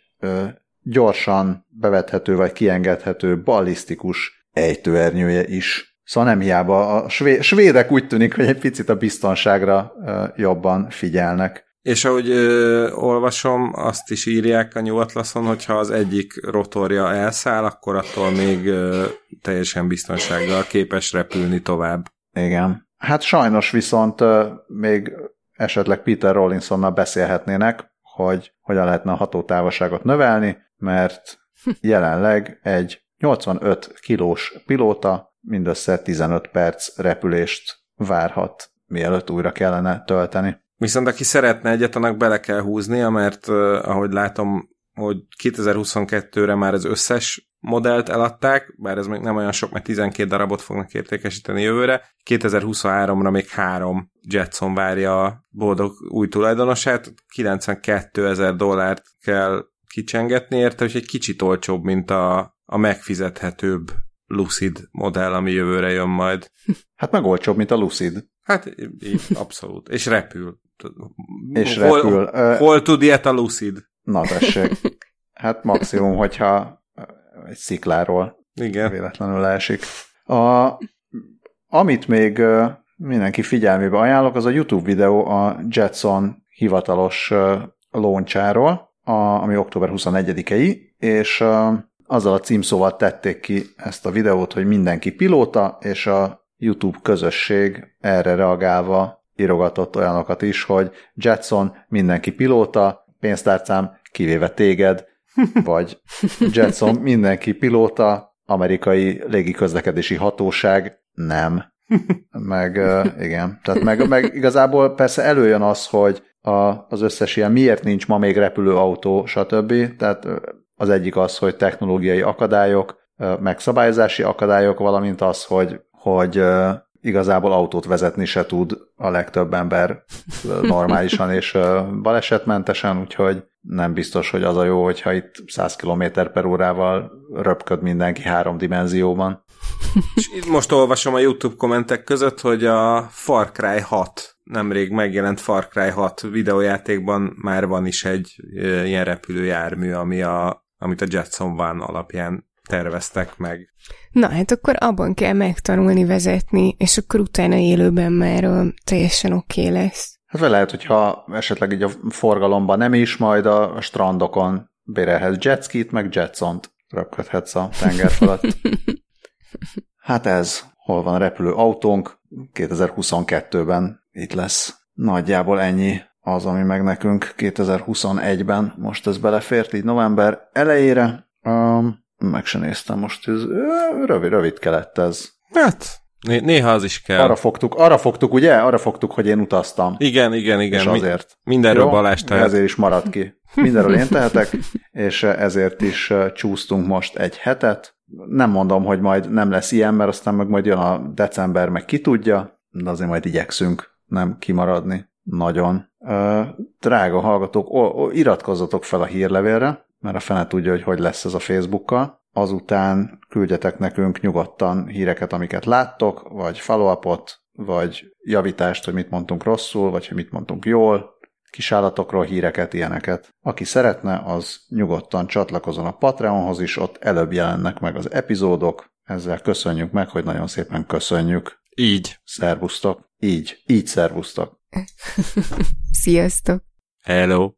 gyorsan bevethető, vagy kiengedhető ballisztikus ejtőernyője is. Szóval nem hiába a svédek úgy tűnik, hogy egy picit a biztonságra jobban figyelnek. És ahogy ö, olvasom, azt is írják a New Atlason, hogyha az egyik rotorja elszáll, akkor attól még ö, teljesen biztonsággal képes repülni tovább. Igen. Hát sajnos viszont ö, még esetleg Peter Rollinsonnal beszélhetnének, hogy hogyan lehetne a hatótávolságot növelni, mert jelenleg egy 85 kilós pilóta mindössze 15 perc repülést várhat, mielőtt újra kellene tölteni. Viszont aki szeretne egyet, annak bele kell húznia, mert ahogy látom, hogy 2022-re már az összes modellt eladták, bár ez még nem olyan sok, mert 12 darabot fognak értékesíteni jövőre. 2023-ra még három Jetson várja a boldog új tulajdonosát, 92 ezer dollárt kell kicsengetni érte, és egy kicsit olcsóbb, mint a, a megfizethetőbb Lucid modell, ami jövőre jön majd. Hát meg olcsóbb, mint a Lucid. Hát így, abszolút. És repül. És hol, repül. Hol, tud ilyet a Lucid? Na tessék. Hát maximum, hogyha egy szikláról Igen. véletlenül leesik. A, amit még mindenki figyelmébe ajánlok, az a YouTube videó a Jetson hivatalos launcháról, a, ami október 21-i, és azzal a címszóval tették ki ezt a videót, hogy mindenki pilóta, és a YouTube közösség erre reagálva írogatott olyanokat is, hogy Jetson mindenki pilóta, pénztárcám kivéve téged, vagy Jetson mindenki pilóta, amerikai légiközlekedési hatóság nem. Meg igen, tehát meg, meg igazából persze előjön az, hogy a, az összes ilyen miért nincs ma még repülőautó, stb. Tehát az egyik az, hogy technológiai akadályok, meg szabályozási akadályok, valamint az, hogy, hogy igazából autót vezetni se tud a legtöbb ember normálisan és balesetmentesen, úgyhogy nem biztos, hogy az a jó, hogyha itt 100 km per órával röpköd mindenki három dimenzióban. És itt most olvasom a YouTube kommentek között, hogy a Far Cry 6 nemrég megjelent Far Cry 6 videójátékban már van is egy ilyen repülőjármű, ami a, amit a Jetson Van alapján terveztek meg. Na, hát akkor abban kell megtanulni vezetni, és akkor utána élőben már teljesen oké okay lesz. Hát lehet, hogyha esetleg így a forgalomban nem is, majd a strandokon bérelhetsz jetskit, meg jetsont röpködhetsz a tenger fölött. Hát ez, hol van repülő autónk, 2022-ben itt lesz. Nagyjából ennyi az, ami meg nekünk 2021-ben, most ez belefért így november elejére. Um, meg se néztem most, ez rövid, rövid kellett ez. Hát, néha az is kell. Arra fogtuk, arra fogtuk, ugye? Arra fogtuk, hogy én utaztam. Igen, igen, igen. És azért. Mindenről Balázs tehet. Ezért is maradt ki. Mindenről én tehetek, és ezért is csúsztunk most egy hetet. Nem mondom, hogy majd nem lesz ilyen, mert aztán meg majd jön a december, meg ki tudja, de azért majd igyekszünk nem kimaradni nagyon. Drága hallgatók, iratkozzatok fel a hírlevélre, mert a fene tudja, hogy hogy lesz ez a Facebookkal. Azután küldjetek nekünk nyugodtan híreket, amiket láttok, vagy follow vagy javítást, hogy mit mondtunk rosszul, vagy hogy mit mondtunk jól, kisállatokról híreket, ilyeneket. Aki szeretne, az nyugodtan csatlakozon a Patreonhoz is, ott előbb jelennek meg az epizódok. Ezzel köszönjük meg, hogy nagyon szépen köszönjük. Így. Szervusztok. Így. Így szervusztok. Sziasztok. Hello.